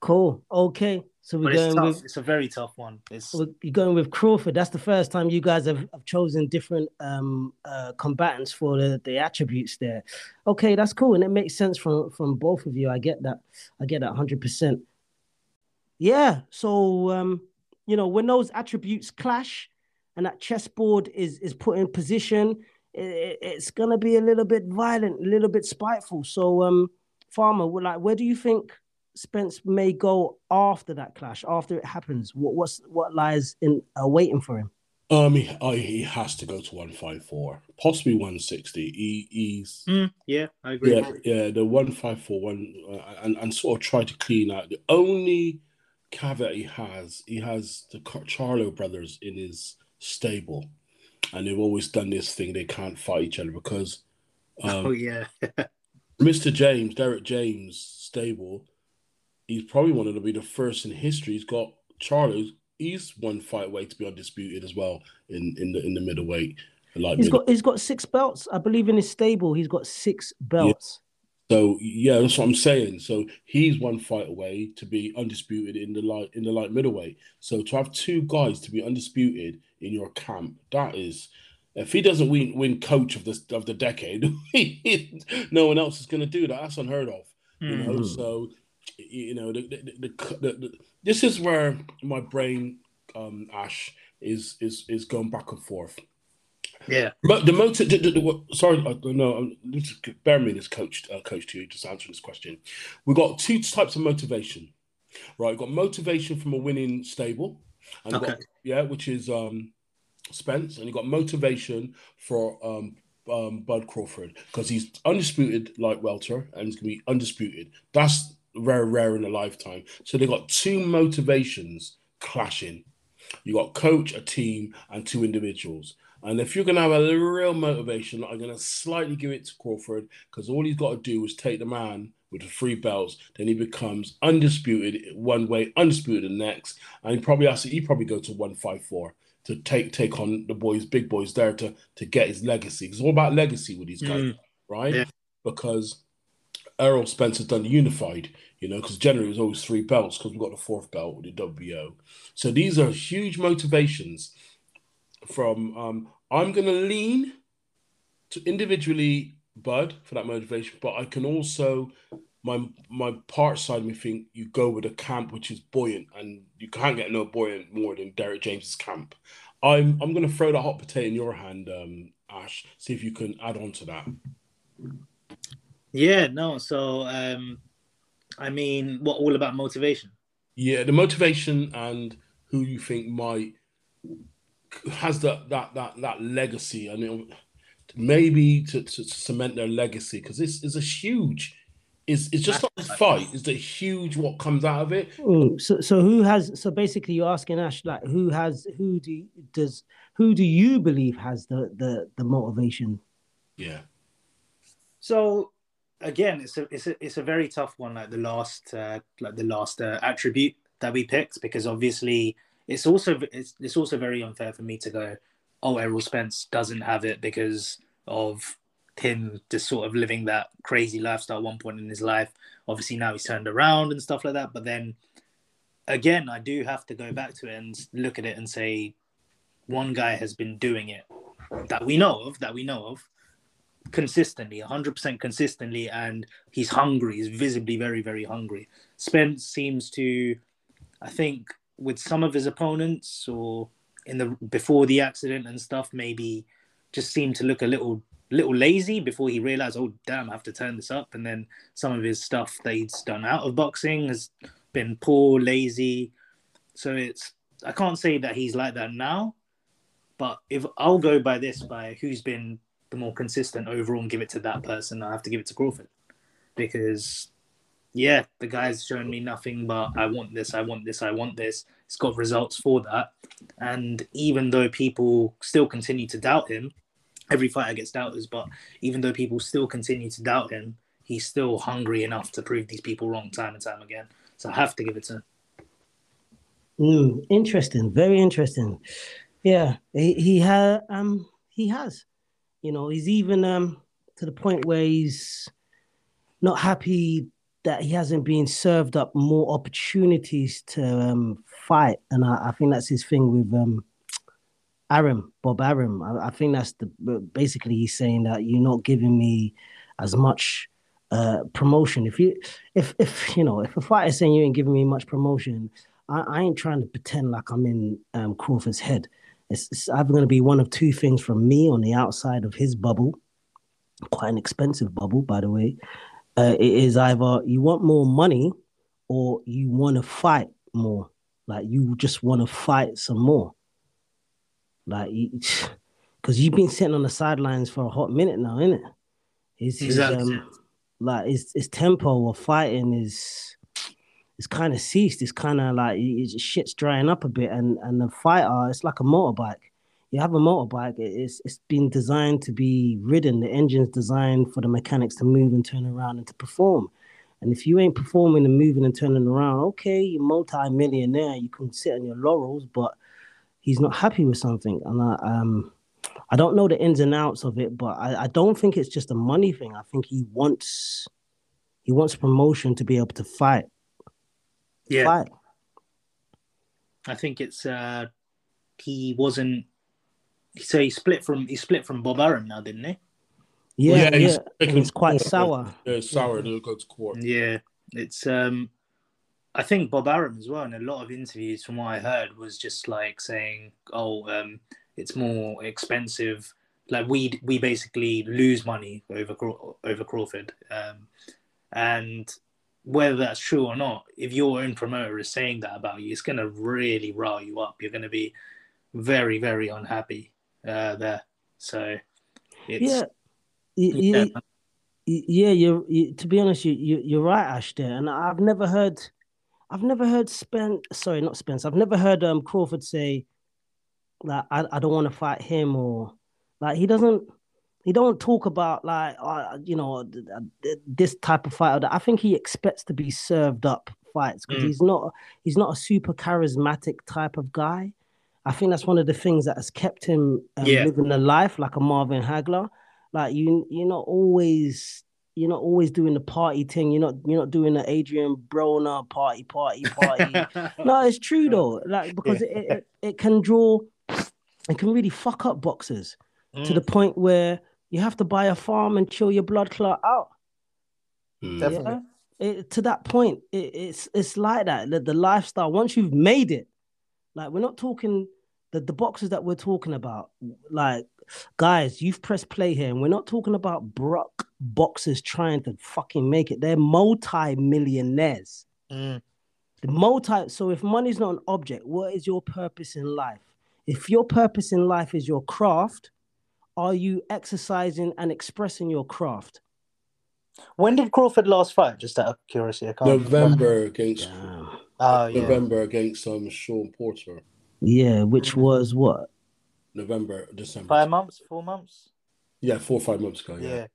Cool. Okay. So we're going tough. with It's a very tough one. It's you're going with Crawford. That's the first time you guys have, have chosen different um uh combatants for the, the attributes there. Okay, that's cool. And it makes sense from from both of you. I get that. I get that hundred percent. Yeah. So um, you know, when those attributes clash and that chessboard is is put in position, it, it's gonna be a little bit violent, a little bit spiteful. So um Farmer, like where do you think Spence may go after that clash, after it happens? What what's what lies in uh, waiting for him? Um, he, I, he has to go to 154, possibly 160. He, he's Mm, yeah, I agree. yeah, yeah, the one five four one, uh, and, and sort of try to clean out. The only caveat he has, he has the Car- Charlo brothers in his stable, and they've always done this thing. They can't fight each other because um, Oh yeah, Mr. James, Derrick James, stable, he's probably one of the be the first in history. He's got Charlo. He's one fight away to be undisputed as well in in the in the middleweight. Like He's got he's got six belts, I believe, in his stable. He's got six belts. so yeah, that's what I'm saying. So he's one fight away to be undisputed in the light in the light middleweight. So to have two guys to be undisputed in your camp, that is. If he doesn't win win coach of this of the decade, no one else is going to do that. That's unheard of. you know. Mhm. So you know, the, the, the, the, the, this is where my brain, um, Ash, is is is going back and forth. yeah. But the motive, the, the, the, what- sorry, I don't know. um, this- Bear me this coach, uh, coach to you, just answering this question. We've got two types of motivation, right? We've got motivation from a winning stable, and we've got, Okay. yeah, which is um, Spence, and you've got motivation for um, um, Bud Crawford because he's undisputed light welter and he's gonna be undisputed. That's very rare in a lifetime. So they've got two motivations clashing. You got coach, a team, and two individuals. And if you're going to have a real motivation, I'm going to slightly give it to Crawford because all he's got to do is take the man with the three belts. Then he becomes undisputed one way, undisputed the next, and he probably has to. He probably go to one five four to take take on the boys, big boys there to to get his legacy. It's all about legacy with these guys, Mm. right? Yeah. Because Errol Spencer's done unified, you know, because generally it was always three belts because we've got the fourth belt with the WBO. So these are huge motivations from um I'm gonna lean to individually Bud for that motivation, but I can also my my part side me think you go with a camp which is buoyant and you can't get no buoyant more than Derrick James's camp. I'm I'm gonna throw the hot potato in your hand, um, Ash, see if you can add on to that. Yeah, no. So, um, I mean, what all about motivation? Yeah, the motivation and who you think might has that that that that legacy and it, maybe to, to cement their legacy because this is a huge. It's it's just not the fight. It's the huge what comes out of it. Mm, So so who has so basically you're asking Ash like who has who do does who do you believe has the the the motivation? Yeah, So, again, it's a it's a it's a very tough one. Like the last uh, like the last uh, attribute that we picked, because obviously it's also it's it's also very unfair for me to go, oh, Errol Spence doesn't have it because of him just sort of living that crazy lifestyle one point in his life. Obviously now he's turned around and stuff like that. But then again, I do have to go back to it and look at it and say one guy has been doing it that we know of, that we know of consistently, 100% consistently, and he's hungry. He's visibly very, very hungry. Spence seems to, I think, with some of his opponents or in the before the accident and stuff, maybe just seemed to look a little little lazy before he realized, oh damn, I have to turn this up. And then some of his stuff that he's done out of boxing has been poor, lazy. So it's I can't say that he's like that now, But if I'll go by this, by who's been the more consistent overall, and give it to that person, I have to give it to Crawford because yeah, the guy's shown me nothing but I want this, I want this, I want this. It's got results for that. And even though people still continue to doubt him, every fighter gets doubters, but even though people still continue to doubt him, he's still hungry enough to prove these people wrong time and time again. So I have to give it to him. Mm, interesting, very interesting. Yeah, he, he um he has, you know, he's even um to the point where he's not happy that he hasn't been served up more opportunities to um, fight, and I, I, think that's his thing with um, Arum, Bob Arum. I, I, think that's the basically he's saying that you're not giving me as much uh, promotion. If you, if if you know, if a fighter saying you ain't giving me much promotion, I, I ain't trying to pretend like I'm in um, Crawford's head. It's, it's either going to be one of two things from me on the outside of his bubble, quite an expensive bubble, by the way, uh, it is either you want more money or you want to fight more. Like you just want to fight some more. Like, because you've been sitting on the sidelines for a hot minute now, isn't? His, exactly. His, um, like his, his tempo of fighting is it's kind of ceased. It's kind of like it's, shit's drying up a bit, and and the fighter, it's like a motorbike you have a motorbike, it's it's been designed to be ridden. The engine's designed for the mechanics to move and turn around and to perform. And if you ain't performing and moving and turning around, okay, you're multi-millionaire, you can sit on your laurels, but he's not happy with something. And I um I don't know the ins and outs of it, but I, I don't think it's just a money thing. I think he wants he wants promotion to be able to fight. Yeah. Fight. I think it's uh he wasn't so he split from he split from Bob Arum now, didn't he? Yeah, yeah, yeah. it's quite sour. Yeah, it's sour. It'll go to court. Yeah, it's um, I think Bob Arum as well. In a lot of interviews, from what I heard, was just like saying, "Oh, um, it's more expensive. Like we we basically lose money over over Crawford." Um, and whether that's true or not, if your own promoter is saying that about you, it's going to really rile you up. You're going to be very, very unhappy uh, there. So yeah, yeah, yeah. You're you, to be honest, you, you you're right, Ash. There, and I've never heard, I've never heard Spence. Sorry, not Spence. I've never heard um Crawford say like I, I don't want to fight him or like he doesn't he don't talk about like uh, you know this type of fight. I think he expects to be served up fights because mm. he's not he's not a super charismatic type of guy. I think that's one of the things that has kept him um, yeah. living a life like a Marvin Hagler. Like you, you're not always you're not always doing the party thing. You're not you're not doing the Adrian Broner party, party, party. no, it's true though. Like because yeah. it, it, it can draw, it can really fuck up boxers mm. to the mm. point where you have to buy a farm and chill your blood clot out. Mm. Definitely. Yeah? It, to that point, it, it's it's like that. The, the lifestyle. Once you've made it, like we're not talking the, the boxes that we're talking about, like guys, you've pressed play here, and we're not talking about Brock boxers trying to fucking make it. They're multi-millionaires. Mm. The multi. So if money's not an object, what is your purpose in life? If your purpose in life is your craft, are you exercising and expressing your craft? When did Crawford last fight? Just out of curiosity, November remember. against. Oh, yeah. November against um Sean Porter. Yeah, which mm-hmm. was what? November, December. Five months, four months. Yeah, four or five months ago. Yeah. yeah.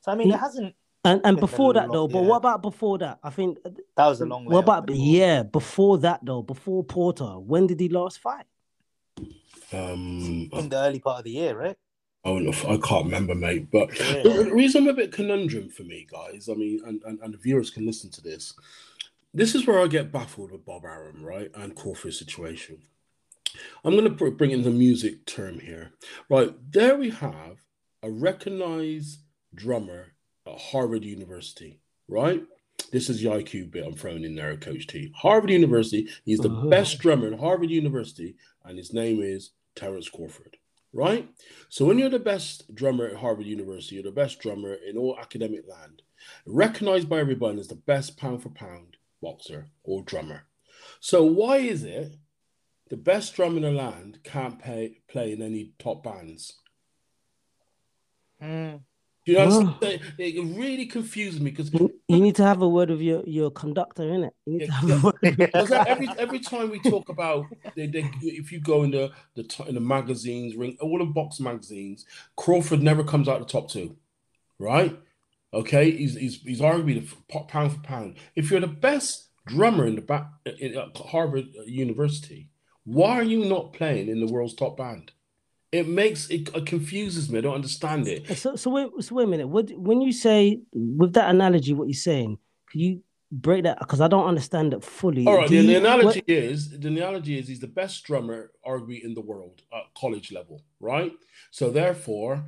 So I mean, it hasn't. And and before that though, but what about before that? I think that was a long. What about yeah? Before that though, before Porter, when did he last fight? Um, in the early part of the year, right? Oh, no, I can't remember, mate. But yeah. the reason I'm a bit conundrum for me, guys. I mean, and, and, and the viewers can listen to this. This is where I get baffled with Bob Arum, right, and Crawford's situation. I'm going to bring in the music term here. Right, there we have a recognized drummer at Harvard University, right? This is the IQ bit I'm throwing in there, Coach T. Harvard University, he's the uh-huh. best drummer in Harvard University, and his name is Terence Crawford, right? So when you're the best drummer at Harvard University, you're the best drummer in all academic land, recognized by everyone as the best pound for pound boxer or drummer. So why is it the best drum in the land can't pay, play in any top bands. Mm. Do you know what I'm saying? It really confuses me because You need to have a word with your, your conductor, innit? You need to have a word Because every every time we talk about they, they, if you go in the the in the magazines, ring all the box magazines, Crawford never comes out the top two, right? Okay, he's he's he's arguably the pound for pound. If you're the best drummer in the back in at uh, Harvard uh, University, why are you not playing in the world's top band? It makes it, it confuses me. I don't understand it. So, so wait, so wait a minute. What when you say with that analogy, what you're saying? Can you break that? Because I don't understand it fully. All right, the, the analogy what- is the analogy is he's the best drummer, arguably in the world at college level, right? So therefore,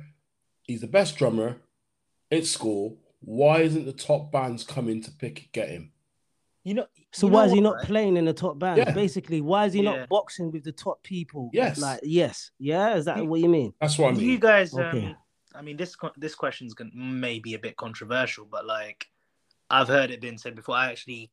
he's the best drummer at school. Why isn't the top bands coming to pick get him? You know. So you why know is he what, not right? playing in the top band? Yeah. Basically, why is he Yeah. not boxing with the top people? Yes. Like yes, yeah. Is that You- what you mean? That's what I mean. You guys, Okay. um, I mean, this co- this question's going may be a bit controversial, but like, I've heard it been said before. I actually,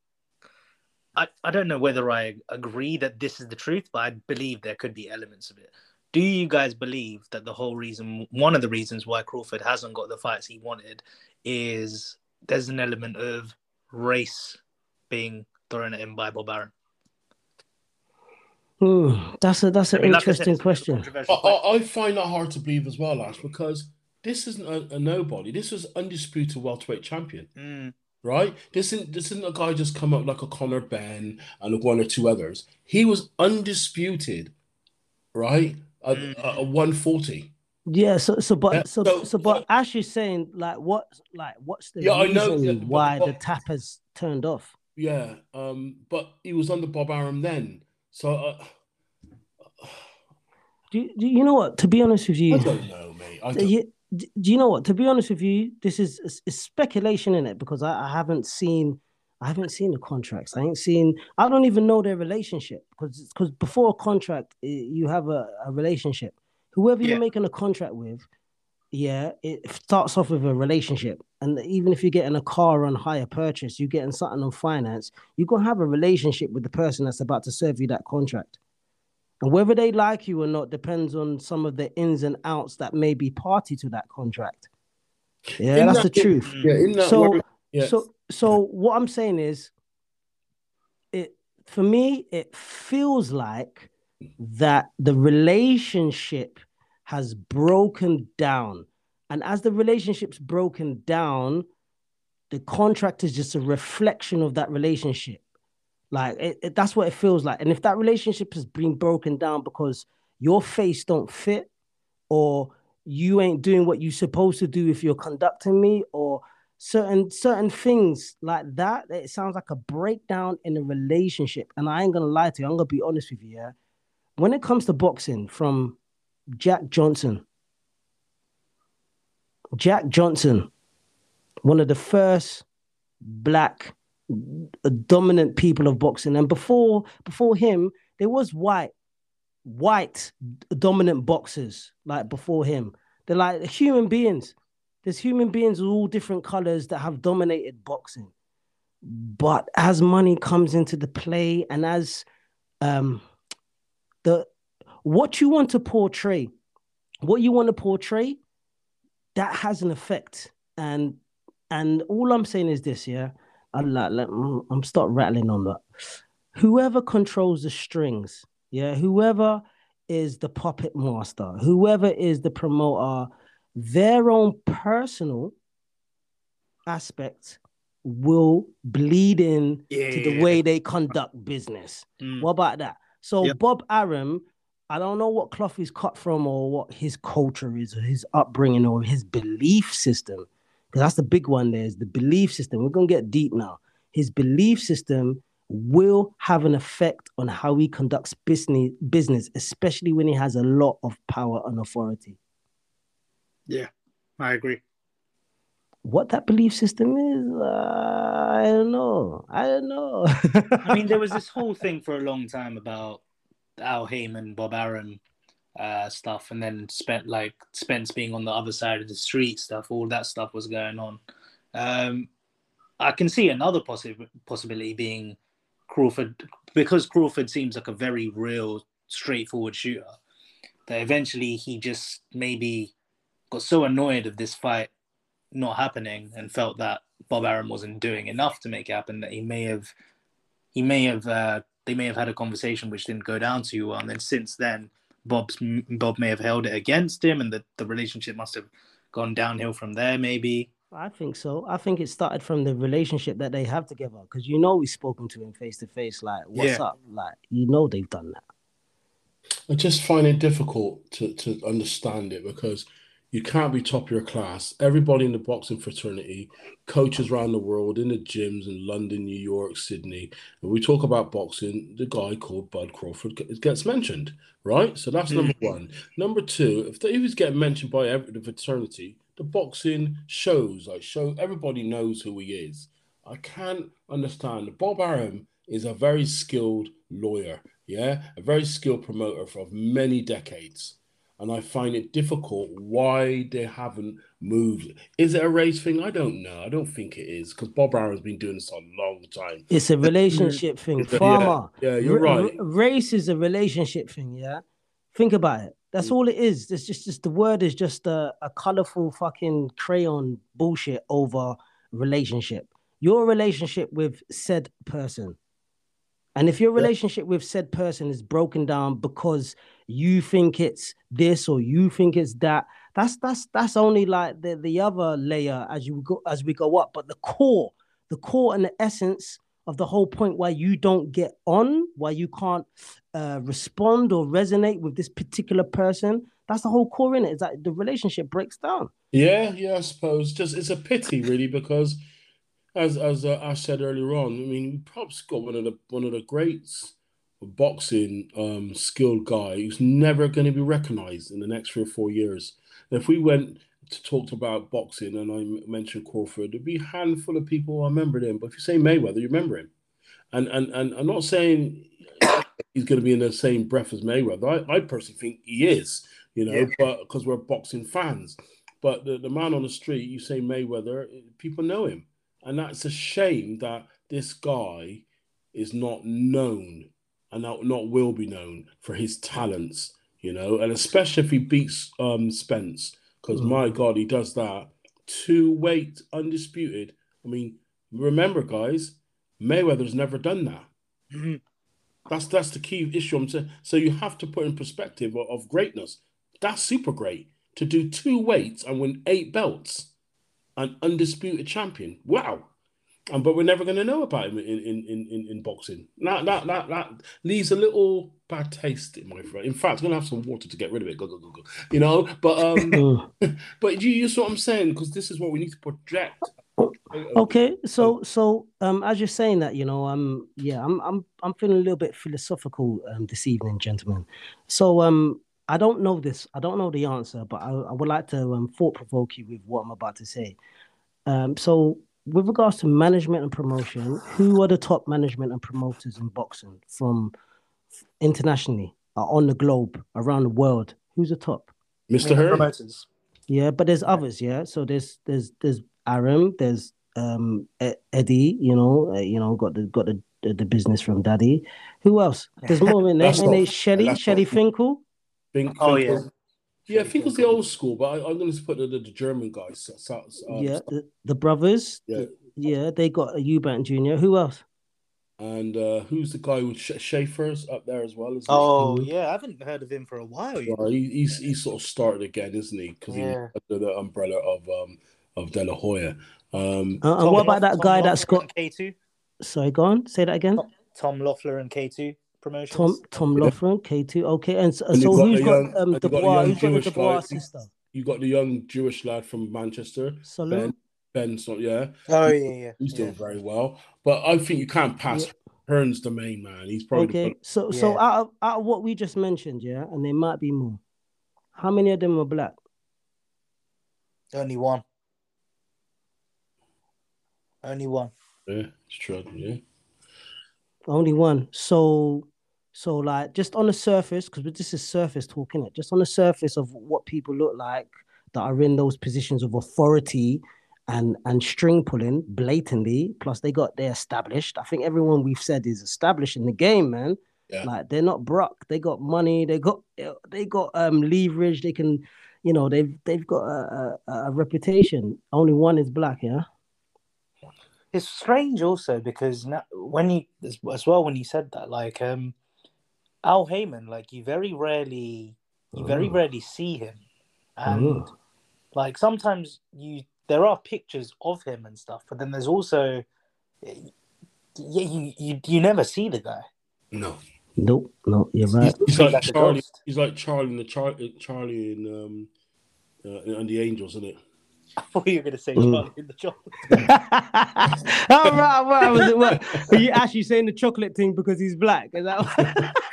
I, I don't know whether I agree that this is the truth, but I believe there could be elements of it. Do you guys believe that the whole reason, one of the reasons why Crawford hasn't got the fights he wanted, is there's an element of race being thrown at him by Bob Arum? Hmm, that's a that's an I mean, like I said, interesting it's a bit of a question. I. I, I find that hard to believe as well, Ash, because this isn't a, a nobody. This was undisputed welterweight champion. Mm, right? This isn't this isn't a guy just come up like a Conor Benn and one or two others. He was undisputed, right? At, Mm. at a 140. Yeah. So so but Yeah, so so- so but so- Ash is saying like what like what's the Yeah, I reason know, yeah, but- why the tap has turned off? Yeah, um, but he was under Bob Arum then. So uh, Do you, do you know what? To be honest with you, I don't know, mate. I don't, you, do you know what? To be honest with you, this is it's, it's speculation in it because I, I haven't seen I haven't seen the contracts. I ain't seen. I don't even know their relationship because because before a contract, eh, you have a, a relationship. Whoever Yeah. you're making a contract with, yeah, it starts off with a relationship. And even if you're getting a car on hire purchase, you're getting something on finance, you're gonna have a relationship with the person that's about to serve you that contract. And whether they like you or not depends on some of the ins and outs that may be party to that contract. Yeah, In that's the truth. yeah, in that So, word- yeah. so, so what I'm saying is, it for me, it feels like that the relationship has broken down, and as the relationship's broken down, the contract is just a reflection of that relationship. Like it, it- that's what it feels like. And if that relationship has been broken down because your face don't fit, or you ain't doing what you're supposed to do if you're conducting me, or certain certain things like that, it sounds like a breakdown in a relationship. And I ain't gonna lie to you, I'm gonna be honest with you, yeah. When it comes to boxing, from Jack Johnson, Jack Johnson, one of the first black dominant people of boxing. And before before him, there was white, white dominant boxers like before him. They're like human beings. There's human beings of all different colors that have dominated boxing. But as money comes into the play and as um the what you want to portray, what you want to portray, that has an effect. And and all I'm saying is this, yeah. Allah, let, I'm start rattling on that. Whoever controls the strings, yeah, whoever is the puppet master, whoever is the promoter, their own personal aspect will bleed in to the way they conduct business. Mm. What about that? So Yep. Bob Arum, I don't know what cloth he's cut from or what his culture is or his upbringing or his belief system. Because that's the big one there is the belief system. We're gonna get deep now. His belief system will have an effect on how he conducts business business, especially when he has a lot of power and authority. Yeah, I agree. What that belief system is, uh, I don't know. I don't know. I mean, there was this whole thing for a long time about Al Haymon, Bob Arum uh, stuff, and then spent like Spence being on the other side of the street stuff. All that stuff was going on. Um, I can see another possi- possibility being Crawford because Crawford seems like a very real straightforward shooter that eventually he just maybe got so annoyed of this fight not happening and felt that Bob Arum wasn't doing enough to make it happen that he may have he may have uh, they may have had a conversation which didn't go down too well and then since then Bob's Bob may have held it against him and the, the relationship must have gone downhill from there maybe I think so. I think it started from the relationship that they have together because you know we've spoken to him face to face. Like, what's Yeah. up? Like, you know they've done that. I just find it difficult to, to understand it because you can't be top of your class. Everybody in the boxing fraternity, coaches around the world, in the gyms in London, New York, Sydney, and we talk about boxing, the guy called Bud Crawford gets mentioned, right? So that's number mm-hmm. one. Number two, if he was getting mentioned by every, the fraternity, the boxing shows, like show everybody knows who he is. I can't understand. Bob Arum is a very skilled lawyer, yeah, a very skilled promoter for many decades. And I find it difficult why they haven't moved. Is it a race thing? I don't know. I don't think it is because Bob Arum's been doing this a long time. It's a relationship thing. Yeah, Farmer. yeah, you're ra- right. ra- race is a relationship thing. Yeah. Think about it. That's mm. all it is. It's just, just the word is just a, a colorful fucking crayon bullshit over relationship. Your relationship with said person. And if your relationship with said person is broken down because you think it's this or you think it's that, that's that's that's only like the, the other layer as you go as we go up. But the core, the core and the essence of the whole point why you don't get on, why you can't uh, respond or resonate with this particular person, that's the whole core in it. Is that the relationship breaks down. Yeah, yeah, I suppose. Just it's a pity, really, because as as uh, I said earlier on, I mean, we probably got one of the one of the greats of boxing, um, skilled guy who's never going to be recognized in the next three or four years. If we went to talk about boxing and I mentioned Crawford, there'd be a handful of people who remember him. But if you say Mayweather, you remember him. And and and I'm not saying he's going to be in the same breath as Mayweather. I, I personally think he is, you know, Yeah. but because we're boxing fans. But the, the man on the street, you say Mayweather, people know him. And that's a shame that this guy is not known and not, not will be known for his talents, you know, and especially if he beats um, Spence, because Mm. my God, he does that. Two weight, undisputed. I mean, remember, guys, Mayweather's never done that. Mhm. That's that's the key issue. I'm saying. So you have to put in perspective of, of greatness. That's super great to do two weights and win eight belts, an undisputed champion. Wow. And but we're never going to know about him in in, in, in, in boxing. That, that that that leaves a little bad taste in my throat. In fact, I'm gonna have some water to get rid of it. Go go go go. You know, but um, but you you see what I'm saying because this is what we need to project. Okay, so so um as you're saying that, you know, um yeah, I'm I'm I'm feeling a little bit philosophical um this evening, gentlemen. So um I don't know this, I don't know the answer, but I, I would like to um thought provoke you with what I'm about to say. Um so with regards to management and promotion, who are the top management and promoters in boxing from internationally, uh, on the globe, around the world? Who's the top? Mr. Hearn. promoters. Yeah, but there's others. Yeah, so there's there's there's Arum, there's um Eddie. You know, uh, you know, got the got the, the the business from Daddy. Who else? There's more in there. And not- there's Shelly, Shelly not- Finkel. Think, Oh, think yeah. was- yeah. I think it was the old school, but I, I'm going to put the, the, the German guys. So, so, um, yeah, the, the brothers. Yeah. yeah, they got a Eubank Jr. Who else? And uh, who's the guy with Sh- Schaefer's up there as well? Isn't he? Oh yeah, I haven't heard of him for a while. You Well, he, he's he's sort of started again, isn't he? Because Yeah. he's under the umbrella of um of De La Hoya. Um, Uh, and what about that guy that's got? K two? Sorry, go on. Say that again. Tom Loeffler and K two promotions. Tom Tom Yeah. Loughlin, K two. Okay, and so, And so got who's the got young- um and got the Dubois? Who's got the Jewish Dubois sister? you got the young Jewish lad from Manchester, Salute. Ben. Ben's not yeah, Oh yeah, yeah. he's yeah. doing very well. But I think you can't pass. Yeah. Hearn's the main man. He's probably Okay, so so Yeah. out of out of what we just mentioned, yeah, and there might be more. How many of them are black? Only one. Only one. yeah, it's true. Yeah, Only one. So so like just on the surface, because this is surface talking it, just on the surface of what people look like that are in those positions of authority and and string pulling blatantly. Plus they got they're established. I think everyone we've said is established in the game, man. Yeah. Like they're not broke. They got money. They got they got um leverage. They can, you know, they've they've got a, a, a reputation. Only one is black. Yeah. It's strange also because now, when you as, as well when you said that like um Al Haymon like you very rarely you very Oh. rarely see him and Oh. like sometimes you there are pictures of him and stuff but then there's also yeah you you, you never see the guy No. Nope. No, you're He's, right. he's Like like Charlie. He's like Charlie in the Char- Charlie in um uh, and the Angels, isn't it? I thought you were gonna say Mm. Charlie in the job All right, what was it? What? Are you actually saying the chocolate thing because he's black? Is that?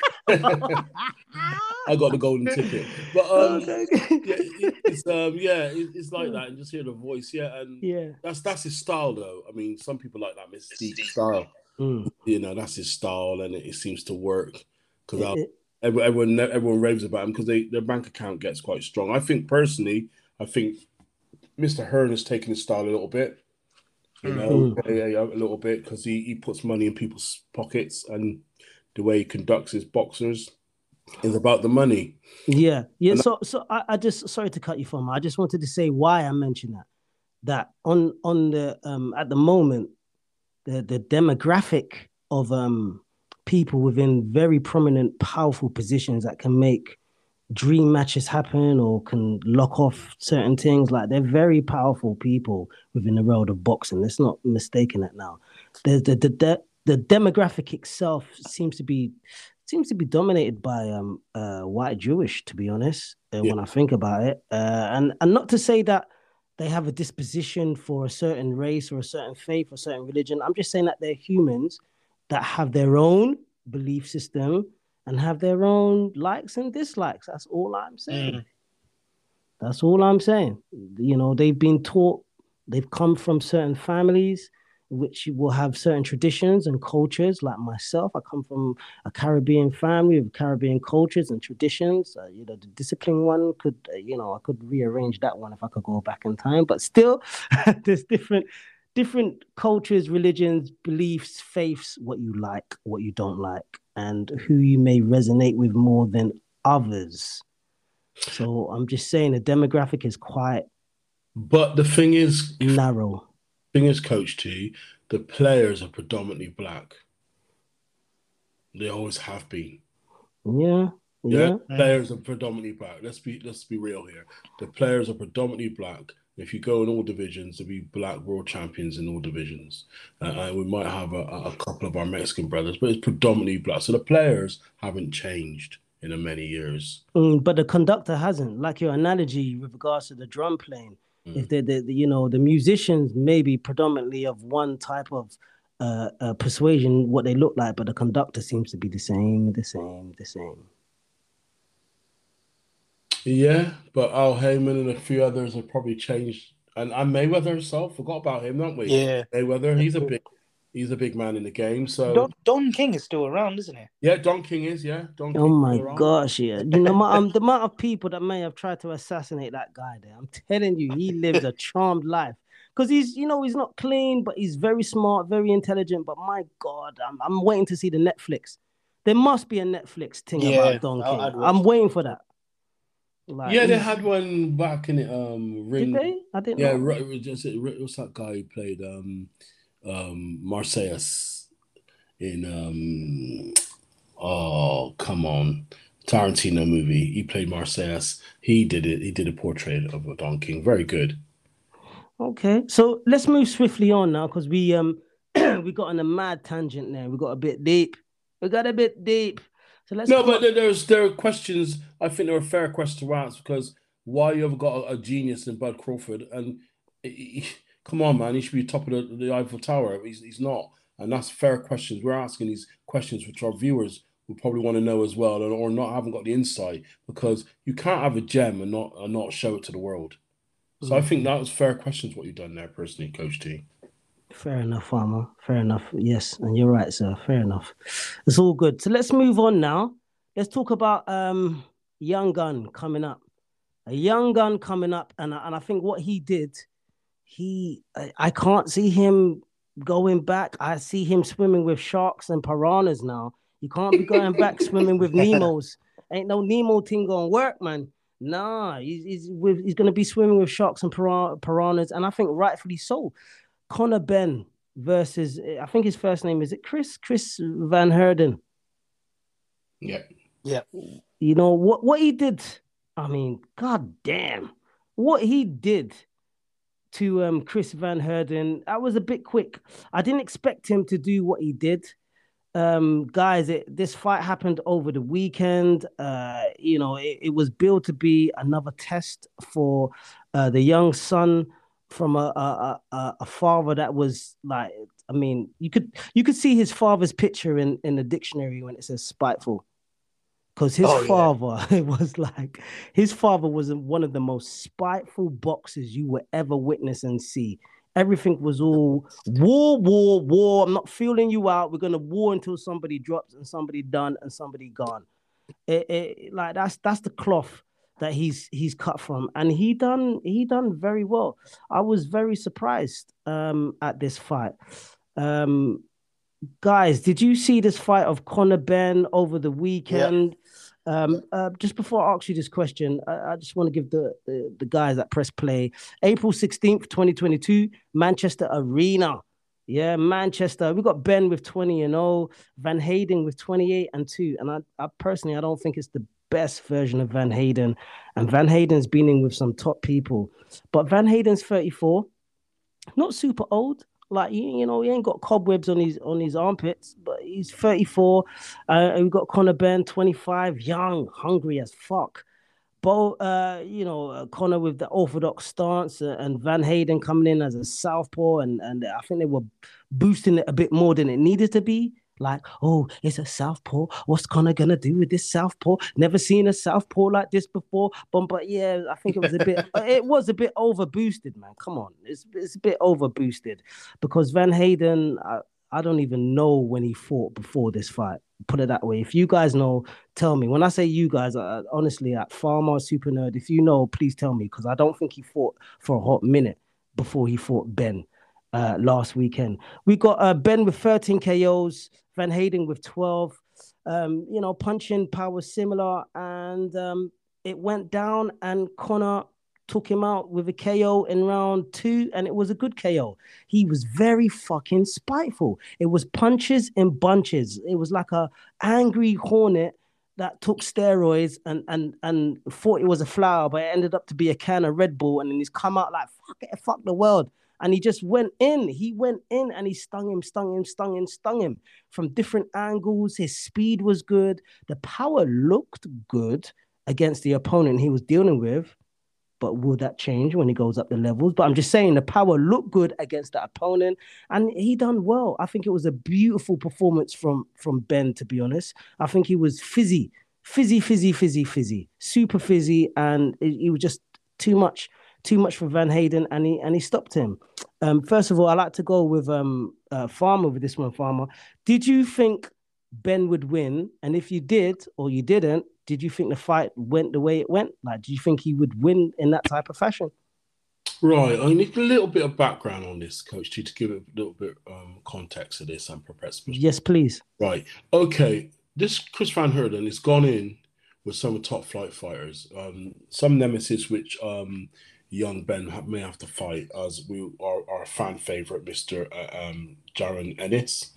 I got the golden ticket, but um, Okay. yeah, it- it's um, yeah, it, it's like that, and just hear the voice, yeah, and yeah. that's that's his style, though. I mean, some people like that mystique style, Mm. you know, that's his style, and it, it seems to work because It- everyone everyone raves about him because their bank account gets quite strong. I think personally, I think Mr. Hearn has taken his style a little bit, you know, Mm. yeah, yeah, a little bit because he, he puts money in people's pockets and the way he conducts his boxers is about the money. Yeah, yeah. And- So, so I, I just sorry to cut you from. I just wanted to say why I mentioned that. That on on the um at the moment, the the demographic of um people within very prominent, powerful positions that can make dream matches happen or can lock off certain things. Like they're very powerful people within the world of boxing. Let's not mistaken that now. There's the the the, the demographic itself seems to be seems to be dominated by um uh white Jewish, to be honest, uh, Yeah. when I think about it. Uh, and and not to say that they have a disposition for a certain race or a certain faith or certain religion. I'm just saying that they're humans that have their own belief system and have their own likes and dislikes. That's all I'm saying. Mm. That's all I'm saying. You know, they've been taught, they've come from certain families which will have certain traditions and cultures. Like myself, I come from a Caribbean family with Caribbean cultures and traditions. Uh, you know, the discipline one could, uh, you know, I could rearrange that one if I could go back in time. But still, there's different, different cultures, religions, beliefs, faiths. What you like, what you don't like, and who you may resonate with more than others. So I'm just saying the demographic is quite But the thing is, narrow. Thing is, Coach T, the players are predominantly black. They always have been. Yeah, Yeah, yeah. players are predominantly black. Let's be let's be real here. The players are predominantly black. If you go in all divisions, there'll be black world champions in all divisions, uh, and we might have a, a couple of our Mexican brothers, but it's predominantly black. So the players haven't changed in a many years. Mm, but the conductor hasn't. Like your analogy with regards to the drum playing, if the, the, the you know the musicians may be predominantly of one type of uh, uh, persuasion, what they look like, but the conductor seems to be the same, the same, the same. Yeah, but Al Haymon and a few others have probably changed, and, and Mayweather himself forgot about him, don't we? yeah Mayweather, he's a big, he's a big man in the game. So Don, Don King is still around isn't he yeah, Don King is yeah. Don Oh King my gosh, yeah. You know, um, the amount of people that may have tried to assassinate that guy there, I'm telling you, he lives a charmed life. Because he's, you know, he's not clean, but he's very smart, very intelligent. But my God, I'm, I'm waiting to see the Netflix. There must be a Netflix thing Yeah, about Don I- King. I'd watch I'm waiting for that. Like, Yeah, they had one back in it. Um, ring. Did they? I didn't Yeah, know. right, it was just- what's that guy who played um, um, Marsellus in um, oh come on, Tarantino movie. He played Marsellus. He did it. He did a portrait of Don King. Very good. Okay, so let's move swiftly on now because we um we got on a mad tangent there. We got a bit deep. We got a bit deep. So let's No, but there- there's there are questions. I think there are fair questions to ask because why you ever got a, a genius in Bud Crawford and he- come on, man, he should be top of the, the Eiffel Tower. He's he's not, and that's fair questions. We're asking these questions which our viewers will probably want to know as well, and or not haven't got the insight because you can't have a gem and not and not show it to the world. So I think that was fair questions what you've done there, personally, Coach T. Fair enough, Farmer. Fair enough. Yes, and you're right, sir. Fair enough. It's all good. So let's move on now. Let's talk about um Young Gun coming up. A young gun coming up, and and I think what he did, he I, I can't see him going back. I see him swimming with sharks and piranhas now. You can't be going back swimming with Nemos. Ain't no Nemo thing gonna work, man. Nah, he's he's, with, he's gonna be swimming with sharks and piran- piranhas, and I think rightfully so. Conor Benn versus I think his first name is it Chris Chris Van Heerden. Yeah, yeah. You know what what he did. I mean, god damn, what he did to um Chris Van Heerden. That was a bit quick. I didn't expect him to do what he did. Um, guys, it, this fight happened over the weekend. Uh, you know, it, it was billed to be another test for uh, the young son from a, a a a father that was like, I mean, you could you could see his father's picture in in the dictionary when it says spiteful because his Oh, yeah. father it was like his father was one of the most spiteful boxers you would ever witness and see. Everything was all war war war. I'm not feeling you out. We're gonna war until somebody drops and somebody done and somebody gone. It, it like that's that's the cloth that he's he's cut from. And he done he done very well. I was very surprised um at this fight. Um guys, did you see this fight of Conor Benn over the weekend? Um, uh, just before I ask you this question, I, I just want to give the, the the guys that press play April 16th, 2022, Manchester Arena. Yeah, Manchester. We got Benn with 20 and 0, Van Heerden with 28 and 2. And I, I personally I don't think it's the best version of Van Heerden. And Van Heerden's been in with some top people. But Van Heerden's 34, not super old. Like you, you know, he ain't got cobwebs on his on his armpits, but he's 34. Uh, we've got Conor Benn, 25, young, hungry as fuck. Bo, uh, you know, uh, Conor with the orthodox stance, uh, and Van Heerden coming in as a southpaw, and and I think they were boosting it a bit more than it needed to be. Like, oh, it's a southpaw. What's Conor gonna do with this southpaw? Never seen a southpaw like this before. But but yeah, I think it was a bit. it was a bit over boosted, man. Come on, it's it's a bit over boosted because Van Heerden. I, I don't even know when he fought before this fight. Put it that way. If you guys know, tell me. When I say you guys, uh, honestly, at Farmer Super Nerd, if you know, please tell me because I don't think he fought for a hot minute before he fought Benn uh, last weekend. We got uh, Benn with 13 KOs, Van Heerden with 12. Um, you know, punching power similar, and um, it went down, and Conor took him out with a KO in round two, and it was a good KO. He was very fucking spiteful. It was punches in bunches. It was like a angry hornet that took steroids and and and thought it was a flower, but it ended up to be a can of Red Bull, and then he's come out like fuck it, fuck the world. And he just went in. He went in and he stung him, stung him, stung him, stung him from different angles. His speed was good. The power looked good against the opponent he was dealing with. But will that change when he goes up the levels? But I'm just saying the power looked good against that opponent, and he done well. I think it was a beautiful performance from from Benn. To be honest, I think he was fizzy, fizzy, fizzy, fizzy, fizzy, super fizzy, and he he was just too much, too much for Van Heerden, and he and he stopped him. Um, first of all, I like to go with um uh, Farmer with this one. Farmer, did you think Benn would win? And if you did or you didn't, did you think the fight went the way it went? Like, do you think he would win in that type of fashion? Right. I need a little bit of background on this, Coach T, to give a little bit um, context to this and perspective. Yes, please. Right. Okay. This Chris Van Heerden has gone in with some top flight fighters. Um, some nemesis which um, young Benn may have to fight, as we are our fan favorite, Mister uh, um, Jaron Ennis,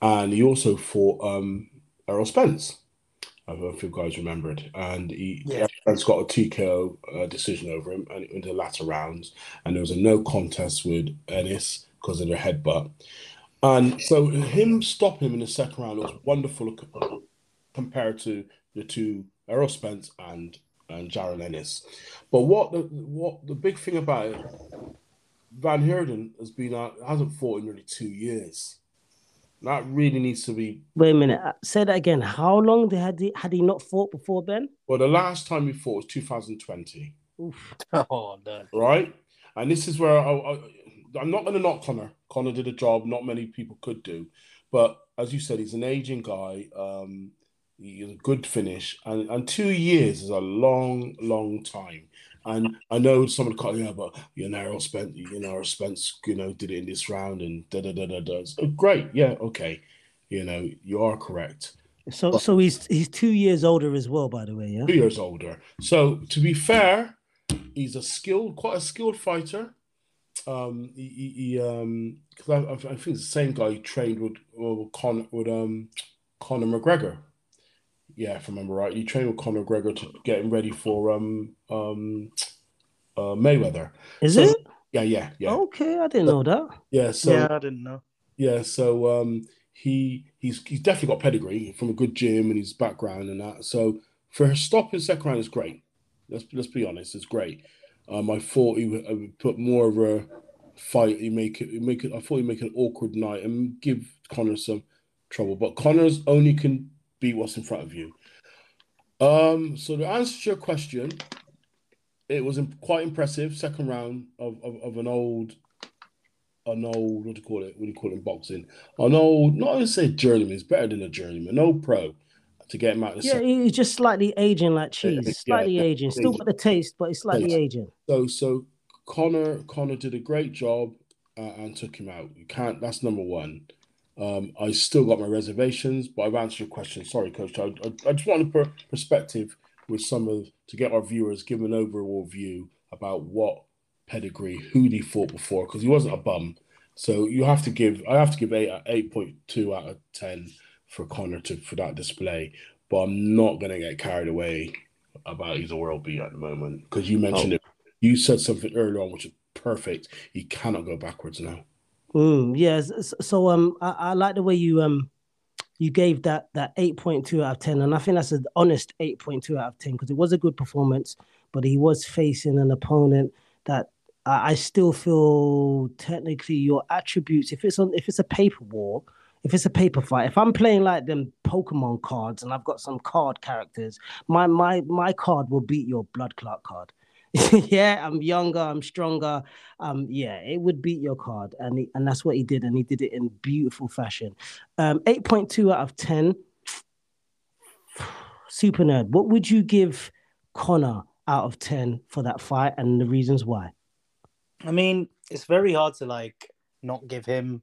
and he also fought um, Errol Spence. I don't know if you guys remembered, and he Yeah. Spence got a TKO uh, decision over him, and in the latter rounds, and there was a no contest with Ennis because of the headbutt. And so him stopping him in the second round was wonderful compared to the two Errol Spence and and Jaron Ennis. But what the what the big thing about it, Van Heerden has been out hasn't fought in nearly two years. That really needs to be. Wait a minute. uh, Say that again. How long they had he had he not fought before Benn? Well, the last time he fought was 2020, Oof. Oh no. right? And this is where I, I, I'm not going to knock Conor. Conor did a job not many people could do, but as you said, he's an aging guy. Um, he's a good finish, and and two years is a long, long time. And I know some of the cut, yeah, but you know, Spence, you know, Spence, you know, did it in this round and da da da da da. So, great, yeah, okay, you know, you are correct. So so he's he's two years older as well, by the way. Yeah. two years older. So to be fair, he's a skilled, quite a skilled fighter. Um, he, he, he um, because I, I think it's the same guy he trained with with Con with um Conor McGregor. Yeah, if I remember right, you trained with Conor McGregor to get him ready for um um uh, Mayweather. Is So- it? Yeah, yeah, yeah, Okay, I didn't know that. yeah. So yeah, I didn't know. yeah, so um, he he's he's definitely got pedigree from a good gym and his background and that. So for his stop in second round is great. Let's let's be honest, it's great. Um, I thought he would, I would put more of a fight. He make it he make it. I thought he would make an awkward night and give Conor some trouble. But Conor's only can beat what's in front of you. Um, so to answer your question, it was im- quite impressive. Second round of, of, of an old, an old what do you call it? What do you call it in boxing? An old, not even say journeyman. It's better than a journeyman. No pro to get him out. Of the Yeah, second. he's just slightly aging like Yeah, cheese. Slightly aging. Still got the taste, but he's slightly Taste. aging. So so Conor Conor did a great job uh, and took him out. You can't. That's number one. Um, I still got my reservations, but I've answered your question. Sorry, Coach. I, I, I just want to put perspective with some of to get our viewers give an overall view about what pedigree, who he fought before, because he wasn't a bum. So you have to give. I have to give eight eight point two out of ten for Conor to for that display. But I'm not gonna get carried away about he's a world beat at the moment because you mentioned it. You said something earlier on which is perfect. He cannot go backwards now. Mm, yes. s- So um, I, I like the way you um, you gave that that eight point two out of ten, and I think that's an honest eight point two out of ten because it was a good performance, but he was facing an opponent that I, I still feel technically your attributes. If it's on, if it's a paper war, if it's a paper fight, if I'm playing like them Pokemon cards and I've got some card characters, my my my card will beat your blood clot card. yeah, I'm younger, I'm stronger. Um, yeah, it would beat your card, and he, and that's what he did, and he did it in beautiful fashion. Um, eight point two out of ten. Super nerd. What would you give Conor out of ten for that fight, and the reasons why? I mean, it's very hard to like not give him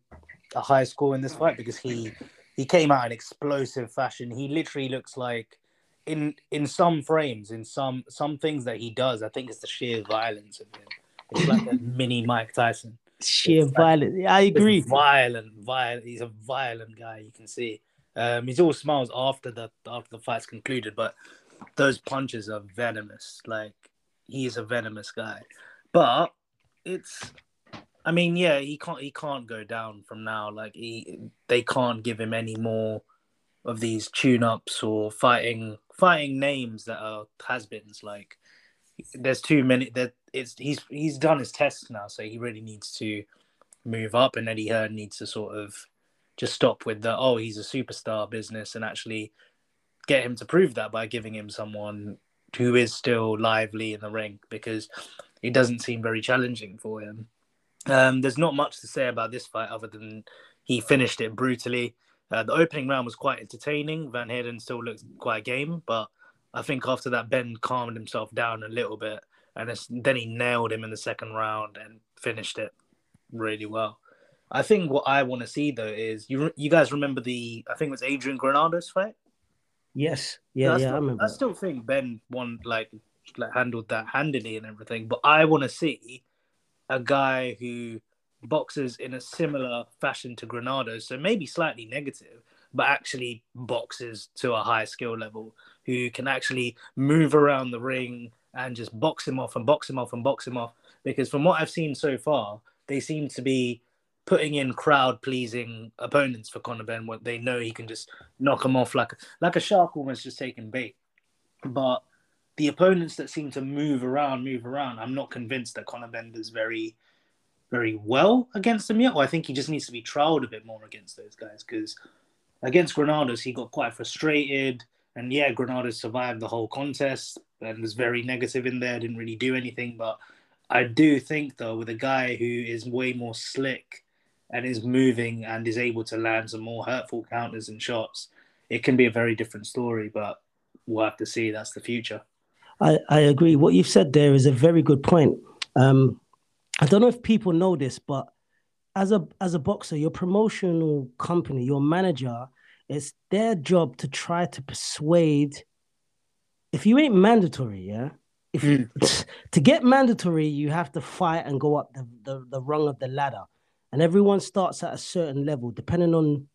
a high score in this fight because he he came out in explosive fashion. He literally looks like in in some frames, in some some things that he does, I think it's the sheer violence of him. It's like a mini Mike Tyson. Sheer It's like- violence. I agree. Violent, violent. He's a violent guy. You can see. Um, he's all smiles after the after the fight's concluded, but those punches are venomous. Like he's a venomous guy. But it's, I mean, yeah, he can't he can't go down from now. Like he, they can't give him any more of these tune ups or fighting fighting names that are has-beens. Like there's too many. That it's he's he's done his tests now, so he really needs to move up, and Eddie Hearn needs to sort of just stop with the oh he's a superstar business and actually get him to prove that by giving him someone who is still lively in the ring because it doesn't seem very challenging for him. Um, there's not much to say about this fight other than he finished it brutally. Uh, the opening round was quite entertaining. Van Heerden still looked quite game, but I think after that Benn calmed himself down a little bit, and it's, then he nailed him in the second round and finished it really well. I think what I want to see though is you you guys remember the I think it was Adrian Granado's fight. Yes. Yeah. I Yeah. still, I remember. I still think Benn won like like handled that handily and everything, but I want to see a guy who boxes in a similar fashion to Granado, so maybe slightly negative, but actually boxes to a high skill level, who can actually move around the ring and just box him off and box him off and box him off. Because from what I've seen so far, they seem to be putting in crowd pleasing opponents for Conor Benn where they know he can just knock them off like like a shark almost just taking bait. But the opponents that seem to move around, move around, I'm not convinced that Conor Benn does very, very well against them yet. Or I think he just needs to be trialed a bit more against those guys because against Granados, he got quite frustrated. And yeah, Granados survived the whole contest and was very negative in there, didn't really do anything. But I do think, though, with a guy who is way more slick and is moving and is able to land some more hurtful counters and shots, it can be a very different story. But we'll have to see. That's the future. I, I agree. What you've said there is a very good point. Um, I don't know if people know this, but as a as a boxer, your promotional company, your manager it's their job to try to persuade. If you ain't mandatory, yeah. If hmm. to get mandatory, you have to fight and go up the, the, the rung of the ladder. And everyone starts at a certain level, depending on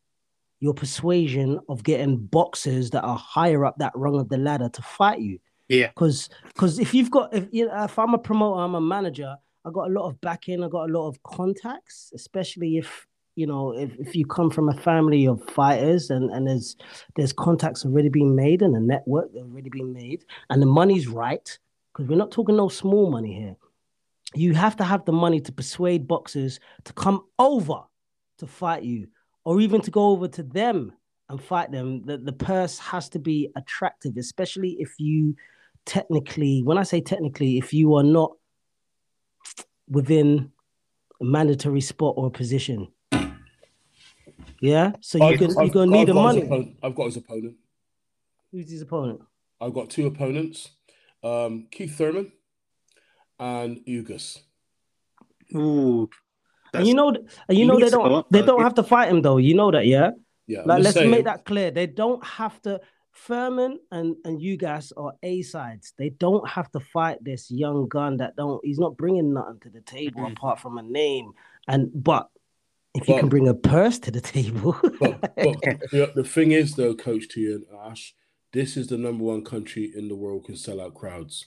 your persuasion of getting boxers that are higher up that rung of the ladder to fight you. Yeah. Because because if you've got if you know, if I'm a promoter, I'm a manager, I got a lot of backing, I got a lot of contacts, especially if you know if, if you come from a family of fighters and and there's there's contacts already being made and a network already being made and the money's right because we're not talking no small money here. You have to have the money to persuade boxers to come over to fight you or even to go over to them and fight them. The, the purse has to be attractive, especially if you technically, when I say technically, if you are not within a mandatory spot or a position. Yeah, so you can you're gonna need the got his money. opponent- I've got his opponent. Who's his opponent? I've got two opponents, um, Keith Thurman and Ugas. Ooh. And you know, and you know they needs to go don't they don't have to fight him though. You know that, yeah. Yeah, Like, let's saying, make that clear. They don't have to. Thurman and and you guys are A sides. They don't have to fight this young gun that don't. He's not bringing nothing to the table Mhm. apart from a name. And but if you can bring a purse to the table, But, but the, the thing is, though, Coach T and Ash, this is the number one country in the world can sell out crowds.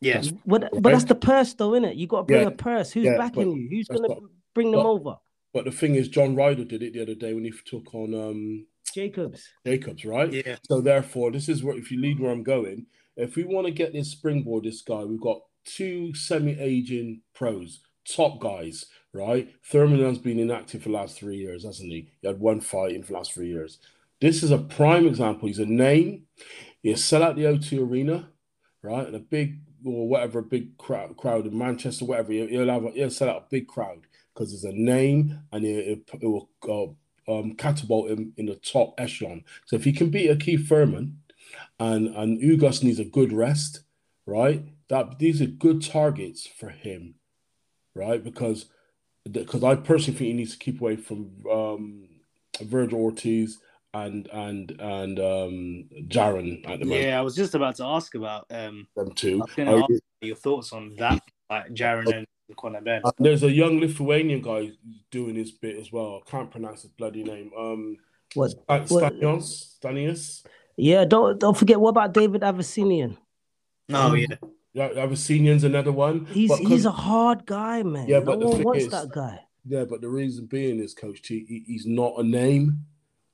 Yeah. but but that's the purse though, isn't it? You got to bring Yeah. a purse. Who's Yeah, backing you? Who's gonna not- bring them but- over? But the thing is, John Ryder did it the other day when he took on um, Jacobs. Jacobs, right? Yeah. So therefore, this is where if you lead where I'm going, if we want to get this springboard, this guy, we've got two semi-aging pros, top guys, right? Thurman has been inactive for the last three years, hasn't he? He had one fight in the last three years. This is a prime example. He's a name. He'll sell out the O2 arena, right? And a big or whatever, a big crowd, crowd in Manchester, whatever. He'll, he'll have a, he'll sell out a big crowd because it's a name and it, it, it will uh, um, catapult him in the top echelon. So if he can beat a Keith Thurman and and Ugas needs a good rest, right? That these are good targets for him, right? Because because I personally think he needs to keep away from um, Virgil Ortiz and and and um, Jaron at the moment. Yeah, I was just about to ask about um Them two. I was ask your thoughts on that, like Jaron and Conor Benn. Uh, there's a young Lithuanian guy doing his bit as well. I can't pronounce his bloody name. Um, What? Stan- What- Stanios, Stanius. Yeah, don't don't forget. What about David Avanesyan? Oh yeah. Yeah, Abyssinian's another one. He's But 'cause- he's a hard guy, man. Yeah, but the one wants is- that guy. Yeah, but the reason being is, Coach T, he- he's not a name.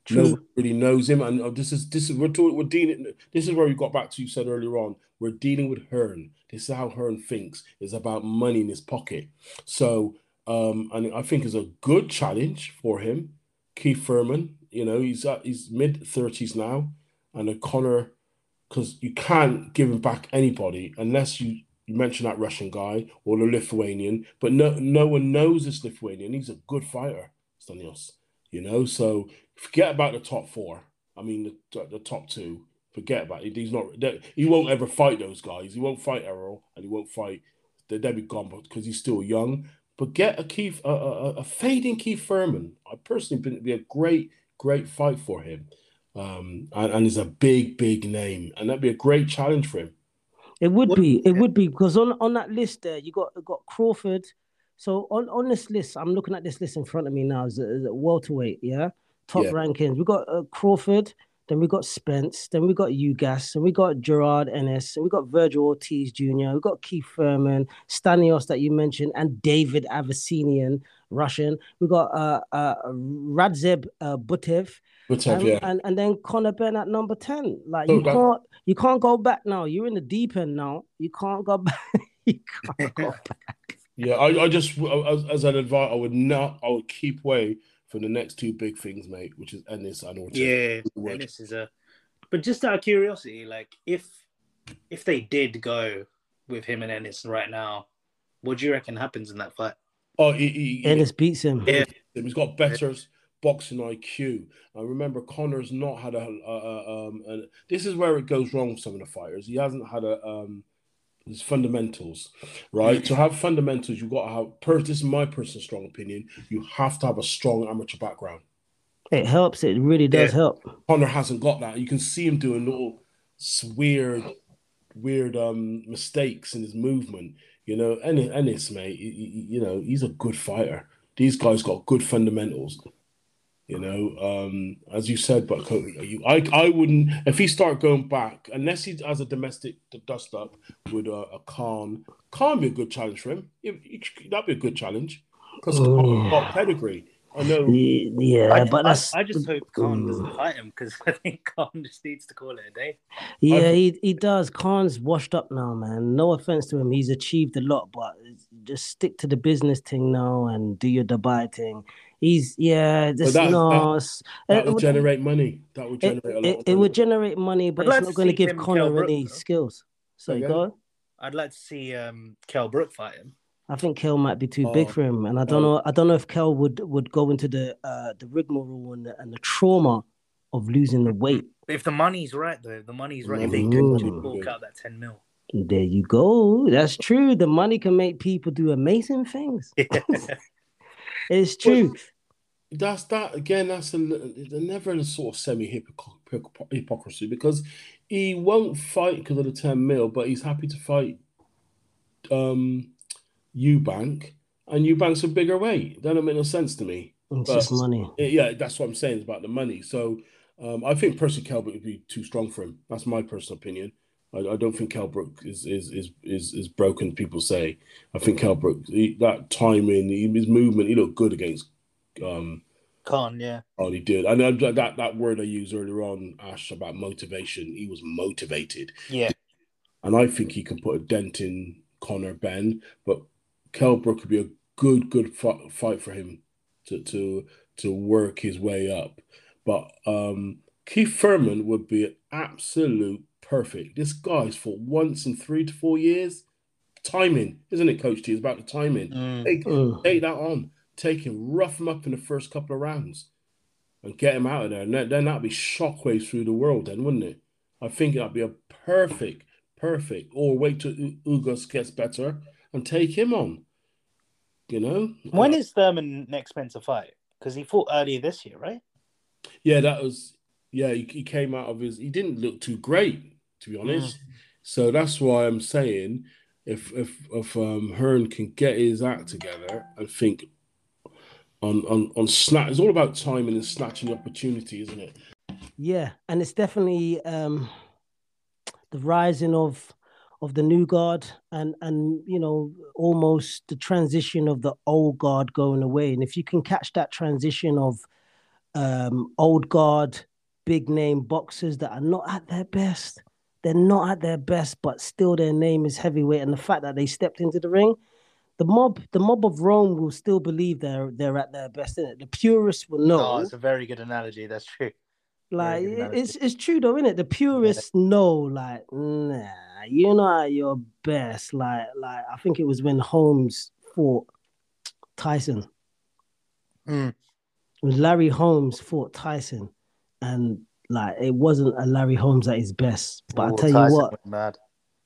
True. Nobody really knows him, and uh, this is this is we're talking, we're dealing. This is where we got back to you said earlier on. We're dealing with Hearn. This is how Hearn thinks. It's about money in his pocket. So, um, and I think it's a good challenge for him. Keith Thurman, you know, he's at he's mid thirties now, and a Conor, because you can't give him back anybody unless you. You mentioned that Russian guy or the Lithuanian, but no, no one knows this Lithuanian. He's a good fighter, Stanios. You know, so forget about the top four. I mean, the, the top two. Forget about it. He's not. He won't ever fight those guys. He won't fight Errol, and he won't fight. They'll be gone because he's still young. But get a Keith, a, a, a- a fading Keith Thurman. I personally think it'd be a great, great fight for him. Um, and, and he's a big, big name, and that'd be a great challenge for him. It would What- be. It would be because on on that list there, you got you got Crawford. So on on this list, I'm looking at this list in front of me now. Is a, is a welterweight, yeah, top Yeah. rankings. We got uh, Crawford. Then we got Spence. Then we got Ugas. And we got Jaron Ennis. And we got Virgil Ortiz Jr. We got Keith Thurman, Stanios that you mentioned, and David Avanesyan, Russian. We got uh, uh, Radzeb uh, Butev. But have and, yeah, and and then Conor Benn at number ten. Like you can't you can't go back now. You're in the deep end now. You can't go back. you can't go back. yeah. I, I just as, as an advice, I would not. I would keep away from the next two big things, mate, which is Ennis and Ortiz. Yeah, Would. and this is a. But just out of curiosity, like if if they did go with him and Ennis right now, what do you reckon happens in that fight? Oh, he, he, he- Ennis beats him. Yeah. He's got better boxing IQ. I remember Conor's not had a, a, a um. And this is where it goes wrong with some of the fighters. He hasn't had a um. His fundamentals, right? to have fundamentals, you've got to have. Per, this is my personal strong opinion. You have to have a strong amateur background. It helps. It really does Yeah. help. Conor hasn't got that. You can see him doing little weird, weird um mistakes in his movement. You know, Ennis, Ennis mate, y- y- you know, he's a good fighter. These guys got good fundamentals. You know, um, as you said, but Co- you, I, I wouldn't if he start going back unless he has a domestic dust up with a, a Khan. Khan be a good challenge for him. He- he- that'd be a good challenge because Oh. got pedigree. I know. Yeah, I, but I- that's I, just hope Khan doesn't fight him because I think Khan just needs to call it a day. yeah, I've- he he does. Khan's washed up now, man. No offense to him, he's achieved a lot, but just stick to the business thing now and do your Dubai thing. He's yeah, just that- no. that- That would would- generate money. That would it, a lot. it, of it would generate money, but I'd it's to not going to give him Conor Kell Brook, any though. skills. So Again? go. on. I'd like to see um, Kell Brook fight him. I think Kell might be too big Oh, for him, and I don't oh. know. I don't know if Kell would would go into the uh the rigmarole and the, and the trauma of losing the weight. If the money's right, though, the money's right. If they Mm. could fork out that 10 mil. There you go. That's true. The money can make people do amazing things. It's true. That's that again. That's a, they're never in a sort of semi hypocrisy because he won't fight because of the ten mil, but he's happy to fight um Eubank, and Eubank's a bigger weight. That don't make no sense to me. It's but- just money. Yeah, that's what I'm saying is about the money. So um, I think Percy Kell Brook would be too strong for him. That's my personal opinion. I, I don't think Kell Brook is is is is is broken. People say I think Kell Brook he, that timing, he, his movement, he looked good against. Um, Khan, yeah. Oh, he did. And uh, that that word I used earlier on, Ash, about motivation. He was motivated, Yeah. and I think he can put a dent in Conor Benn. But Kell Brook could be a good, good fi- fight for him to to to work his way up. But um, Keith Thurman would be an absolute perfect. This guy's fought once in three to four years. Timing, isn't it, Coach T? It's about the timing. Mm. Take, take that on. Take him, rough him up in the first couple of rounds and get him out of there. And then, then that'd be shockwaves through the world, then, wouldn't it? I think that'd be a perfect, perfect. Or wait till U- Ugas gets better and take him on. You know? When Uh, is Thurman next meant to fight? Because he fought earlier this year, right? Yeah, that was. Yeah, he, he came out of his. He didn't look too great, to be honest. So that's why I'm saying, if if if um, Hearn can get his act together and think on on on snatch, it's all about timing and snatching the opportunity, isn't it? Yeah, and it's definitely um the rising of of the new guard and and you know almost the transition of the old guard going away. And if you can catch that transition of um old guard, big name boxers that are not at their best, they're not at their best, but still their name is heavyweight. And the fact that they stepped into the ring, the mob, the mob of Rome will still believe they're they're at their best. Innit? The purists will know. Oh, it's a very good analogy. That's true. Like it- it's it's true though, isn't it? The purists know, like, nah, you're not at your best. Like, like I think it was when Holmes fought Tyson. Mm. It Larry Holmes fought Tyson, and like it wasn't a Larry Holmes at his best. But I Oh, tell Tyson you what, Mad.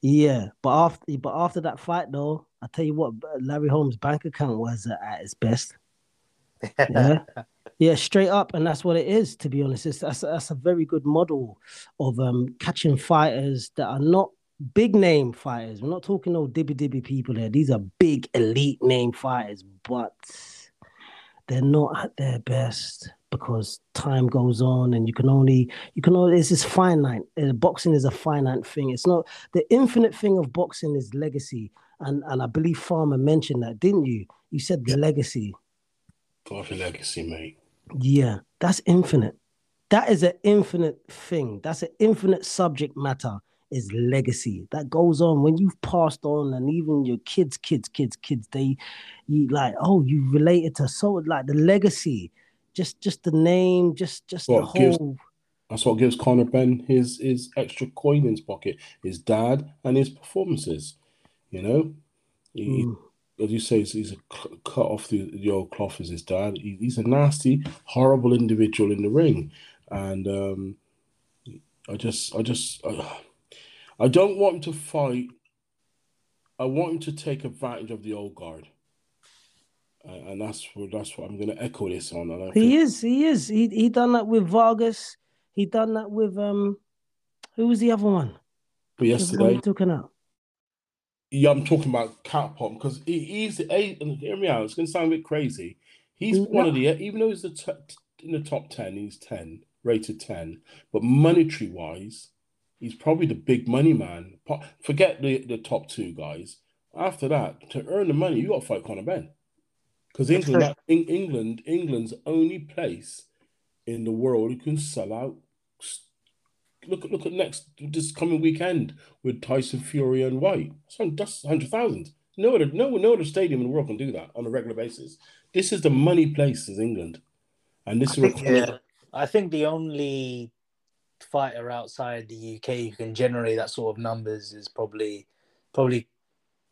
yeah. But after but after that fight though, I tell you what, Larry Holmes' bank account was at its best. Yeah. Yeah, straight up, and that's what it is. To be honest, it's, that's that's a very good model of um catching fighters that are not big name fighters. We're not talking no dibby dibby people here. These are big elite name fighters, but they're not at their best because time goes on, and you can only you can only it's just finite. Uh, boxing is a finite thing. It's not the infinite thing of boxing is legacy, and and I believe Farmer mentioned that, didn't you? You said Yeah. legacy. A legacy, mate. Yeah, that's infinite. That is an infinite thing. That's an infinite subject matter. Is legacy that goes on when you've passed on, and even your kids, kids, kids, kids. They, you like, oh, you related to so like the legacy, just just the name, just just the Well, gives- whole. That's what gives Conor Benn his his extra coin in his pocket. His dad and his performances. You know, he, Mm. as you say, he's, he's cl- cut off the, the old cloth as his dad. He, he's a nasty, horrible individual in the ring, and um, I just, I just, uh, I don't want him to fight. I want him to take advantage of the old guard. And that's what that's what I'm going to echo this on. And I He think- is. He is. He he done that with Vargas. He done that with um. Who was the other one? but yesterday, talking yeah, I'm talking about Cat because he, he's. And hear me out. It's going to sound a bit crazy. He's Mm, one of the even though he's the t- in the top ten, he's ten rated ten, but monetary wise, he's probably the big money man. Forget the the top two guys. After that, to earn the money, you got to fight Conor Benn because England, in, England, England's only place in the world who can sell out. Look at look at next this coming weekend with Tyson Fury and Whyte. So that's hundred thousand. No other no no other stadium in the world can do that on a regular basis. This is the money place is England, and this is what Yeah, uh, I think the only fighter outside the UK who can generate that sort of numbers is probably probably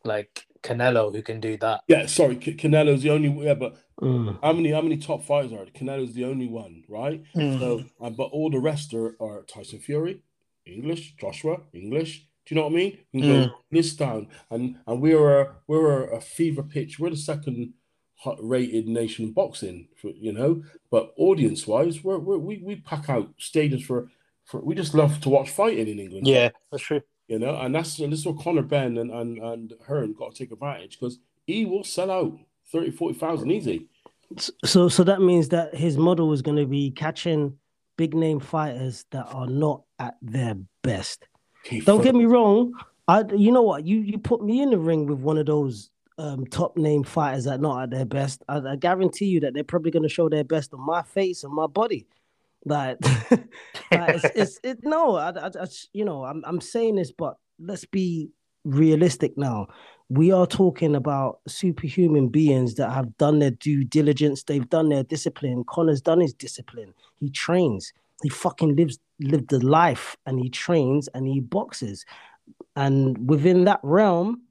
like Canelo who can do that. yeah. Sorry, C- Canelo's the only yeah, but Mm. how many how many top fighters are there? Canelo's the only one, right? So, uh, but all the rest are, are Tyson Fury, English, Joshua, English. Do you know what I mean? You can go list down, and and we're a, we're a, fever pitch. We're the second rated nation in boxing, for, you know. But audience wise, we're, we're, we we pack out stadiums for for. We just love to watch fighting in England. Yeah, that's true. You know, and that's and this is what Conor Benn and and and Hearn got to take advantage because he will sell out 30, 40,000 easy. So so that means that his model is going to be catching big name fighters that are not at their best. Don't get me wrong. I you know what you you put me in the ring with one of those um, top name fighters that are not at their best. I, I guarantee you that they're probably going to show their best on my face and my body. Like, like it's, it's it no, I, I, I you know I'm I'm saying this, but let's be realistic now. We are talking about superhuman beings that have done their due diligence. They've done their discipline. Conor's done his discipline. He trains. He fucking lives lived the life, and he trains and he boxes. And within that realm,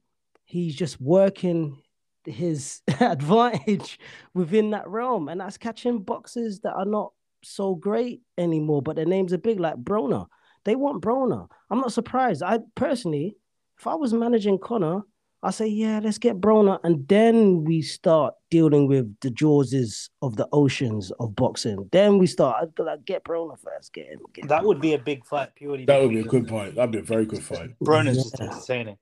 he's just working his advantage within that realm, and that's catching boxers that are not so great anymore, but their names are big, like Broner. They want Broner. I'm not surprised. I personally, if I was managing Conor, I say, yeah, let's get Broner, and then we start dealing with the Jawses of the oceans of boxing. Then we start. I'd be like, get Broner first. Get him. Get That him. would be a big fight purely. That would be a good fight. That'd be a very good fight. Broner's just Yeah. entertaining.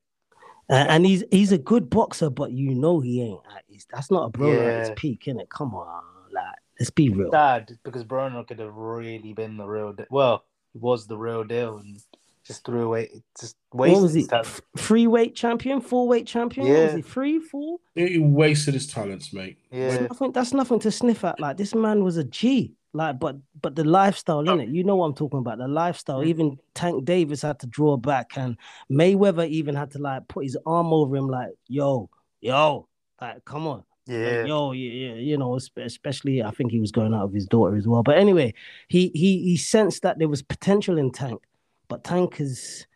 And, and he's he's a good boxer, but you know he ain't. At his, that's not a Broner at his Yeah. peak, innit? Come on, like let's be real. Sad because Broner could have really been the real. De- well, he was the real deal and just threw away. Just what was wasted he? his talent. F- Free weight champion, full weight champion. What was he? Three, four. He wasted his talents, mate. Yeah, Nothing. That's nothing to sniff at. Like this man was a G. Like, but but the lifestyle, in it, You know what I'm talking about. The lifestyle. Mm. Even Tank Davis had to draw back, and Mayweather even had to like put his arm over him, like, yo, yo, like, come on. Like, yeah. yo, yeah, yeah, you know, especially I think he was going out with his daughter as well. But anyway, he he he sensed that there was potential in Tank, but Tank is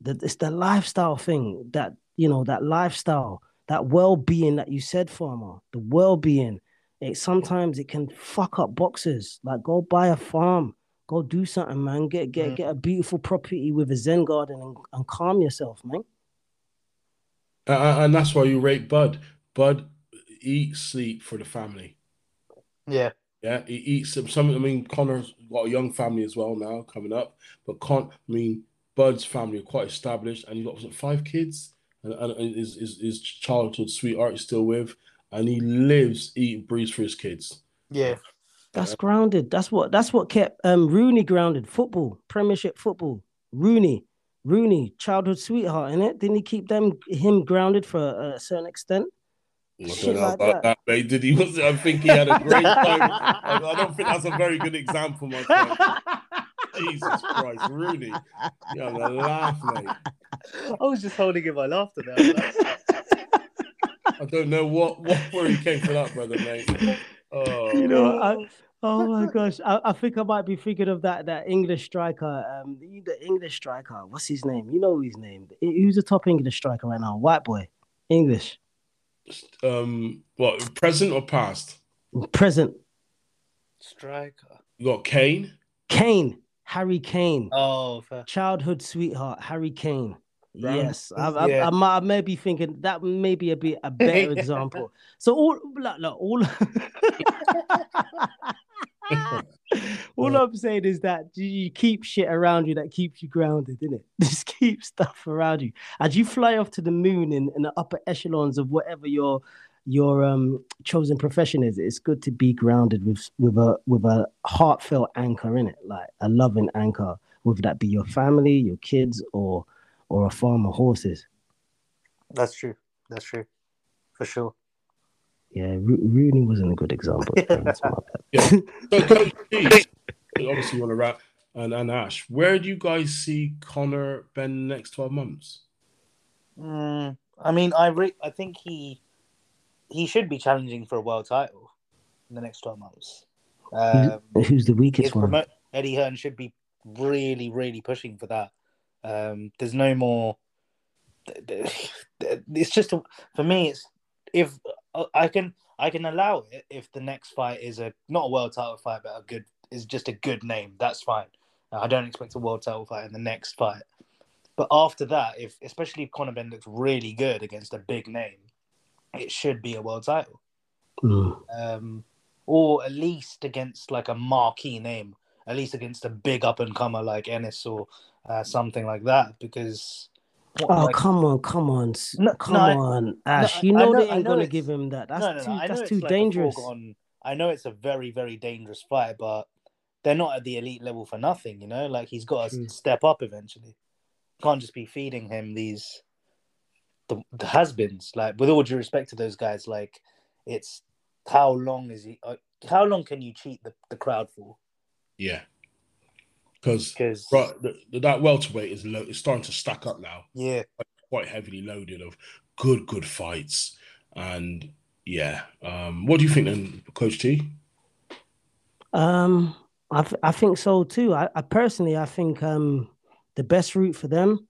the it's the lifestyle thing that you know that lifestyle, that well being that you said, farmer, the well being. It sometimes it can fuck up boxers. Like go buy a farm, go do something, man. Get get Mm. get a beautiful property with a Zen garden and, and calm yourself, man. Uh, and that's why you rate Bud. Bud eats, sleep for the family. yeah. Yeah, he eats some. some I mean, Conor's got a young family as well now coming up. But Con, I mean, Bud's family are quite established, and he's got was five kids, and, and, and his, his his childhood sweetheart is still with, and he lives, eat, and breathes for his kids. Yeah. That's grounded. That's what that's what kept um Rooney grounded. Football, Premiership football. Rooney, Rooney, childhood sweetheart, in it. Didn't he keep them him grounded for a, a certain extent? I don't Shit like about that, mate. Did he? Was, I think he had a great time. I, I don't think that's a very good example, my friend. Jesus Christ, Rooney. You have a laugh, mate. I was just holding in my laughter there. I don't know what what where he came for that, brother, mate. Oh, You know, I, oh my gosh, I, I think I might be thinking of that that English striker, um, the, the English striker. What's his name? You know his name. Who's the top English striker right now? White boy, English, um, what present or past? present. Striker. You got Kane. Kane, Harry Kane. Oh, fair. childhood sweetheart Harry Kane. Ground- Yes, I, I, Yeah. I, might- I may be thinking that may be a bit a better example. So all, look, look, all, all I'm saying is that you, you keep shit around you that keeps you grounded, innit? Just keep stuff around you as you fly off to the moon in, in the upper echelons of whatever your your um chosen profession is. It's good to be grounded with with a with a heartfelt anchor in it, like a loving anchor, whether that be your family, your kids, or or a farm of horses. That's true. That's true. For sure. Yeah, Ro- Rooney wasn't a good example. That's my bad. Yeah. So, Coach T, obviously, you want to wrap and, and Ash. Where do you guys see Conor Benn the next twelve months? Mm, I mean, I re- I think he he should be challenging for a world title in the next twelve months. Um, Who's the weakest one? promote Eddie Hearn should be really, really pushing for that. Um, there's no more. It's just for me. It's if I can I can allow it if the next fight is a not a world title fight, but a good is just a good name. That's fine. I don't expect a world title fight in the next fight. But after that, if especially if Conor Benn looks really good against a big name, it should be a world title Mm. um, or at least against like a marquee name, at least against a big up and comer like Ennis or uh, something like that. Because Oh like- come on, come on, No, come no, I- on, Ash! I- you know, know- they I ain't know gonna give him that. That's no, no, no, too. I know That's too like dangerous. foregone- I know it's a very, very dangerous fight, but they're not at the elite level for nothing. You know, like he's got to True. step up eventually. Can't just be feeding him these the, the has-beens. Like with all due respect to those guys, like it's how long is he? Uh, how long can you cheat the, the crowd for? Yeah, because Because right, the, that welterweight is low, it's starting to stack up now. yeah, quite heavily loaded of good, good fights. And yeah, um, what do you think then, Coach T? Um, I th- I think so too. I, I personally I think um the best route for them,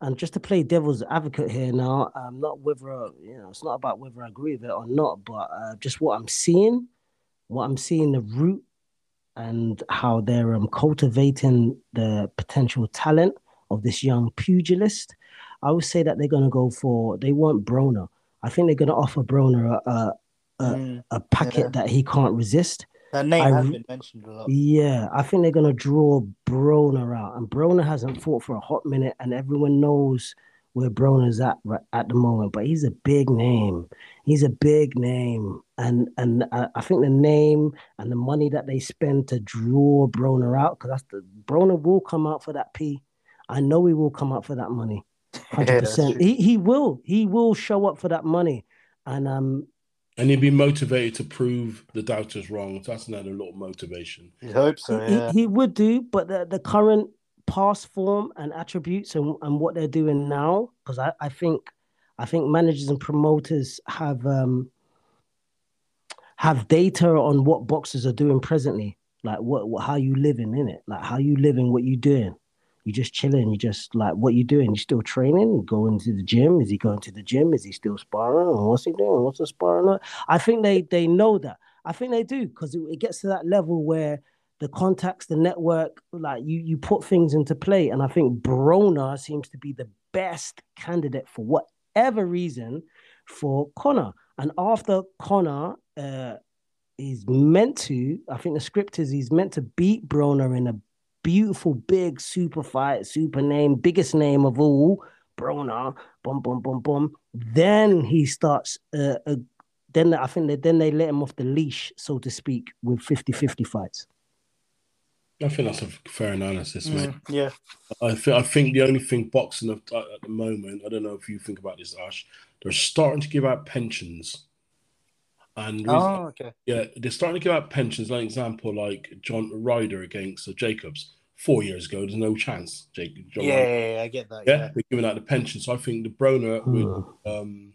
and just to play devil's advocate here now, um, not whether uh, you know it's not about whether I agree with it or not, but uh, just what I'm seeing, what I'm seeing the route, and how they're um cultivating the potential talent of this young pugilist. I would say that they're gonna go for they want Broner. I think they're gonna offer Broner a a, a, Mm, a packet Yeah. that he can't resist. that name I has been mentioned a lot. Yeah, I think they're gonna draw Broner out, and Broner hasn't fought for a hot minute, and everyone knows where Broner's at right at the moment. But he's a big name. He's a big name, and and I, I think the name and the money that they spend to draw Broner out, because that's the Broner will come out for that P. I know he will come out for that money, hundred Yeah, that's percent. true. He he will he will show up for that money, and um And he'd be motivated to prove the doubters wrong. So that's another little motivation. You hope so. he, Yeah. he, he would do, but the, the current past form and attributes and, and what they're doing now, because I, I think I think managers and promoters have um have data on what boxers are doing presently, like what, what how you living in it, like how you living, what you doing. You just chilling. You just like what you doing. You still training? Going to the gym? Is he going to the gym? Is he still sparring? What's he doing? What's the sparring? at? I think they they know that. I think they do because it, it gets to that level where the contacts, the network, like you you put things into play. And I think Broner seems to be the best candidate for whatever reason for Conor. And after Conor uh, is meant to, I think the script is he's meant to beat Broner in a beautiful, big, super fight, super name, biggest name of all, Broner, boom, boom, boom, boom. Then he starts, uh, uh, then I think that then they let him off the leash, so to speak, with 50 50 fights. I think that's a fair analysis, mate. Mm, yeah. I, th- I think the only thing boxing at, at the moment, I don't know if you think about this, Ash, they're starting to give out pensions. And reason- Oh, okay. Yeah, they're starting to give out pensions. Like example, like John Ryder against uh, Jacobs four years ago. There's no chance. Jake, John Yeah, Ryder- yeah, yeah, I get that. yeah, Yeah. they're giving out the pension. So I think the Broner with Hmm. um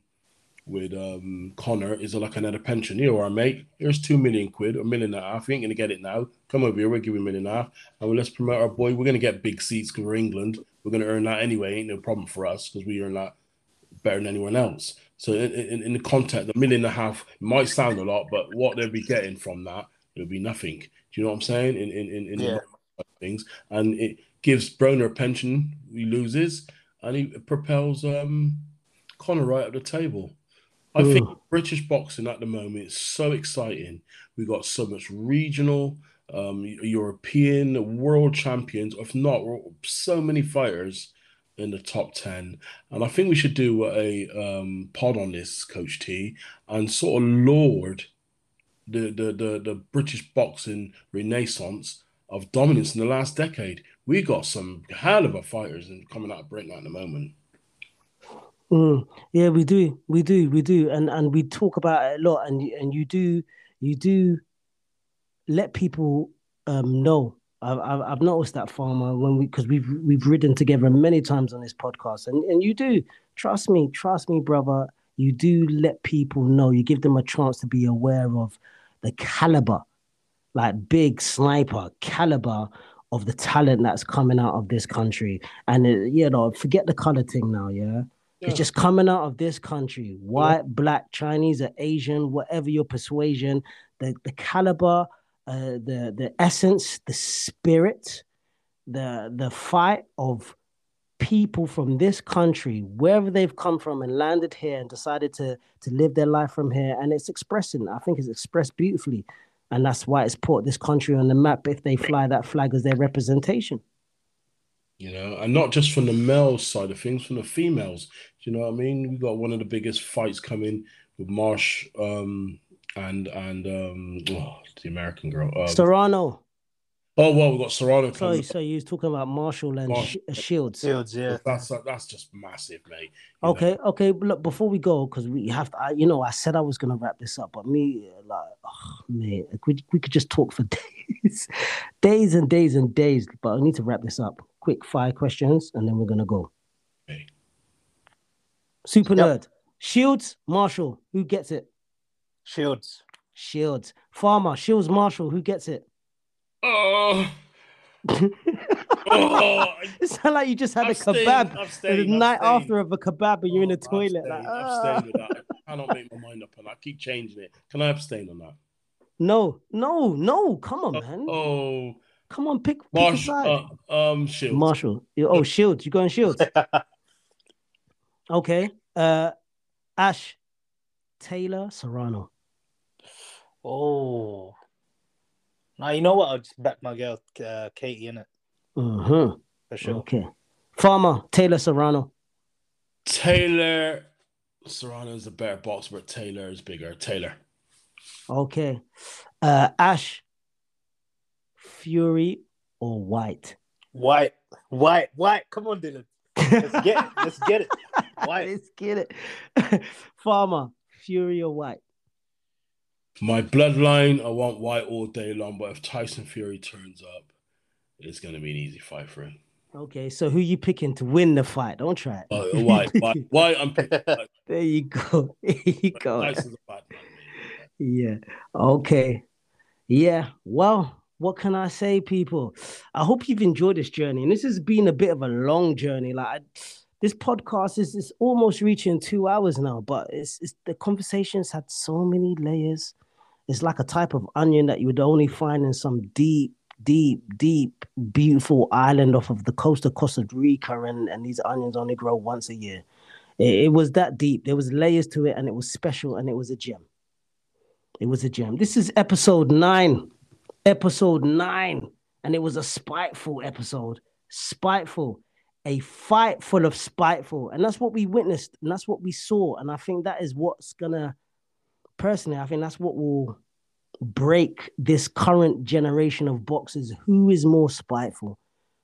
with um Conor is like another pension. Here, our mate. Here's two million quid, a million and a half. You ain't gonna get it now. Come over here, we'll give you a million and a half, and well, let's promote our boy. We're gonna get big seats because we're England. We're gonna earn that anyway. Ain't no problem for us because we earn that better than anyone else. So in, in, in the context, a million and a half might sound a lot, but what they'll be getting from that, it'll be nothing. Do you know what I'm saying? In in in, in Yeah. things, and it gives Broner a pension. He loses, and he propels um, Conor right up the table. I Mm. think British boxing at the moment is so exciting. We got so much regional, um, European, world champions. If not, so many fighters in the top ten. And I think we should do a um, pod on this, Coach T, and sort of laud the the the, the British boxing renaissance of dominance in the last decade. We got some hell of a fighters coming out of Britain at the moment. Mm, yeah, we do, we do, we do, and and we talk about it a lot, and and you do, you do let people um know. I've I've I've noticed that farmer when we because we've we've ridden together many times on this podcast, and and you do trust me, trust me, brother. You do let people know. You give them a chance to be aware of the caliber, like big sniper caliber of the talent that's coming out of this country. And uh, you know, forget the color thing now, yeah. Yeah. It's just coming out of this country, white, black, Chinese, or Asian, whatever your persuasion, the the caliber, uh, the the essence, the spirit, the the fight of people from this country, wherever they've come from and landed here and decided to to live their life from here, and it's expressing. I think it's expressed beautifully, and that's why it's put this country on the map. If they fly that flag as their representation. you know, and not just from the male side of things, from the females. Do you know what I mean? We've got one of the biggest fights coming with Marsh um, and and um, oh, the American girl. Um, Serrano. oh well, we got Serrano Sorry, so you was talking about Marshall and Marshall. Shields. Shields, yeah. That's that's just massive, mate. you know. Okay, okay. Look, before we go, because we have to, I, you know, I said I was gonna wrap this up, but me, uh, like, oh, man, we we could just talk for days, days and days and days. But I need to wrap this up. Quick five questions, and then we're gonna go. Okay. Super Yep. nerd. Shields, Marshall. Who gets it? Shields. Shields. Farmer. Shields, Marshall. Who gets it? Oh, oh, it sounds like you just had a Abstain, kebab. abstain, the night abstain. after of a kebab, and you're in the Oh, toilet. abstain, Like, abstain with that. I cannot make my mind up on that. I keep changing it. Can I abstain on that? No, no, no. Come on, man. Oh, Come on, pick, pick a Marsh, side. uh, um, Shields. Marshall. Oh, Shields. You going Shields? Okay. Uh, Ash, Taylor, Serrano. Oh. Now you know what? I'll just back my girl, uh, Katie, in it hmm for sure. Okay. Farmer, Taylor, Serrano. Taylor Serrano is a better boxer, but Taylor is bigger. Taylor. Okay. Uh, Ash, Fury, or Whyte. Whyte, Whyte, Whyte. Come on, Dillian. Let's get it. Let's get it. Whyte. Let's get it. Farmer, Fury, or Whyte. My bloodline, I want Whyte all day long, but if Tyson Fury turns up, it's going to be an easy fight for him. Okay, so who you picking to win the fight? Don't try it. Uh, Whyte, Whyte, Whyte. I'm picking Whyte. There you go. There you go. Tyson's a bad man. Yeah. Okay. Yeah. Well, what can I say, people? I hope you've enjoyed this journey. And this has been a bit of a long journey. Like I, this podcast is, is almost reaching two hours now, but it's, it's the conversations had so many layers. It's like a type of onion that you would only find in some deep, deep, deep, beautiful island off of the coast of Costa Rica, and, and these onions only grow once a year. It, it was that deep. There was layers to it, and it was special, and it was a gem. It was a gem. This is episode nine. Episode nine. And it was a spiteful episode. Spiteful. A fight full of spiteful. And that's what we witnessed. And that's what we saw. And I think that is what's gonna personally, I think that's what will break this current generation of boxers. Who is more spiteful?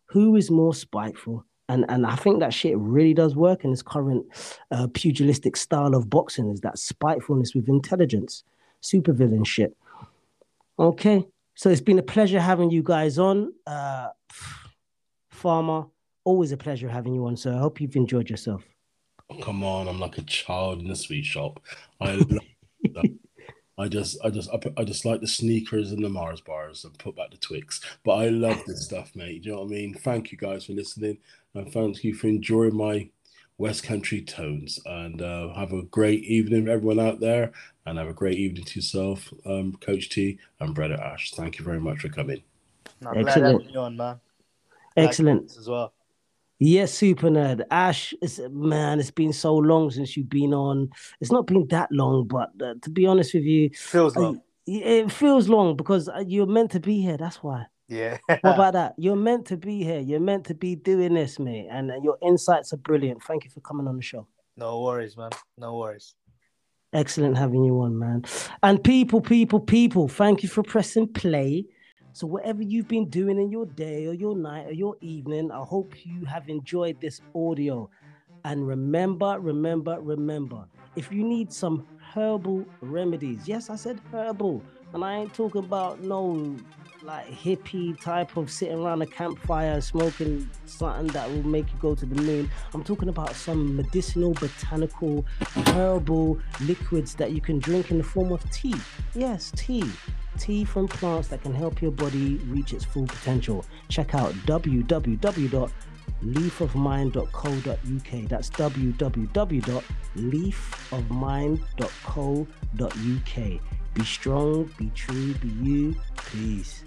Who is more spiteful? And and I think that shit really does work in this current uh, pugilistic style of boxing. Is that spitefulness with intelligence? supervillain shit. Okay, so it's been a pleasure having you guys on. Uh, Farmer, always a pleasure having you on, So I hope you've enjoyed yourself. Come on, I'm like a child in a sweet shop. I love that. I just, I just, I, put- I just like the Snickers and the Mars bars and put back the Twix. But I love this stuff, mate. Do you know what I mean? Thank you guys for listening, and thank you for enjoying my West Country tones. And uh, have a great evening, everyone out there, and have a great evening to yourself, um, Coach T and Brother Ash. Thank you very much for coming. I'm glad Excellent. having you on, man. Excellent. this as well. Yes, super nerd. Ash, it's, man, it's been so long since you've been on. It's not been that long, but uh, to be honest with you, Feels uh, long. it feels long because uh, you're meant to be here. That's why. Yeah. What about that? You're meant to be here. You're meant to be doing this, mate. And uh, your insights are brilliant. Thank you for coming on the show. no worries, man. No worries. Excellent having you on, man. And people, people, people, thank you for pressing play. So, whatever you've been doing in your day or your night or your evening, I hope you have enjoyed this audio. And remember, remember, remember if you need some herbal remedies, yes, I said herbal, and I ain't talking about no like hippie type of sitting around a campfire smoking something that will make you go to the moon. I'm talking about some medicinal, botanical, herbal liquids that you can drink in the form of tea. Yes, tea. Tea from plants that can help your body reach its full potential. Check out www.leafofmind.co.uk. That's www.leafofmind.co.uk. Be strong, be true, be you. Peace.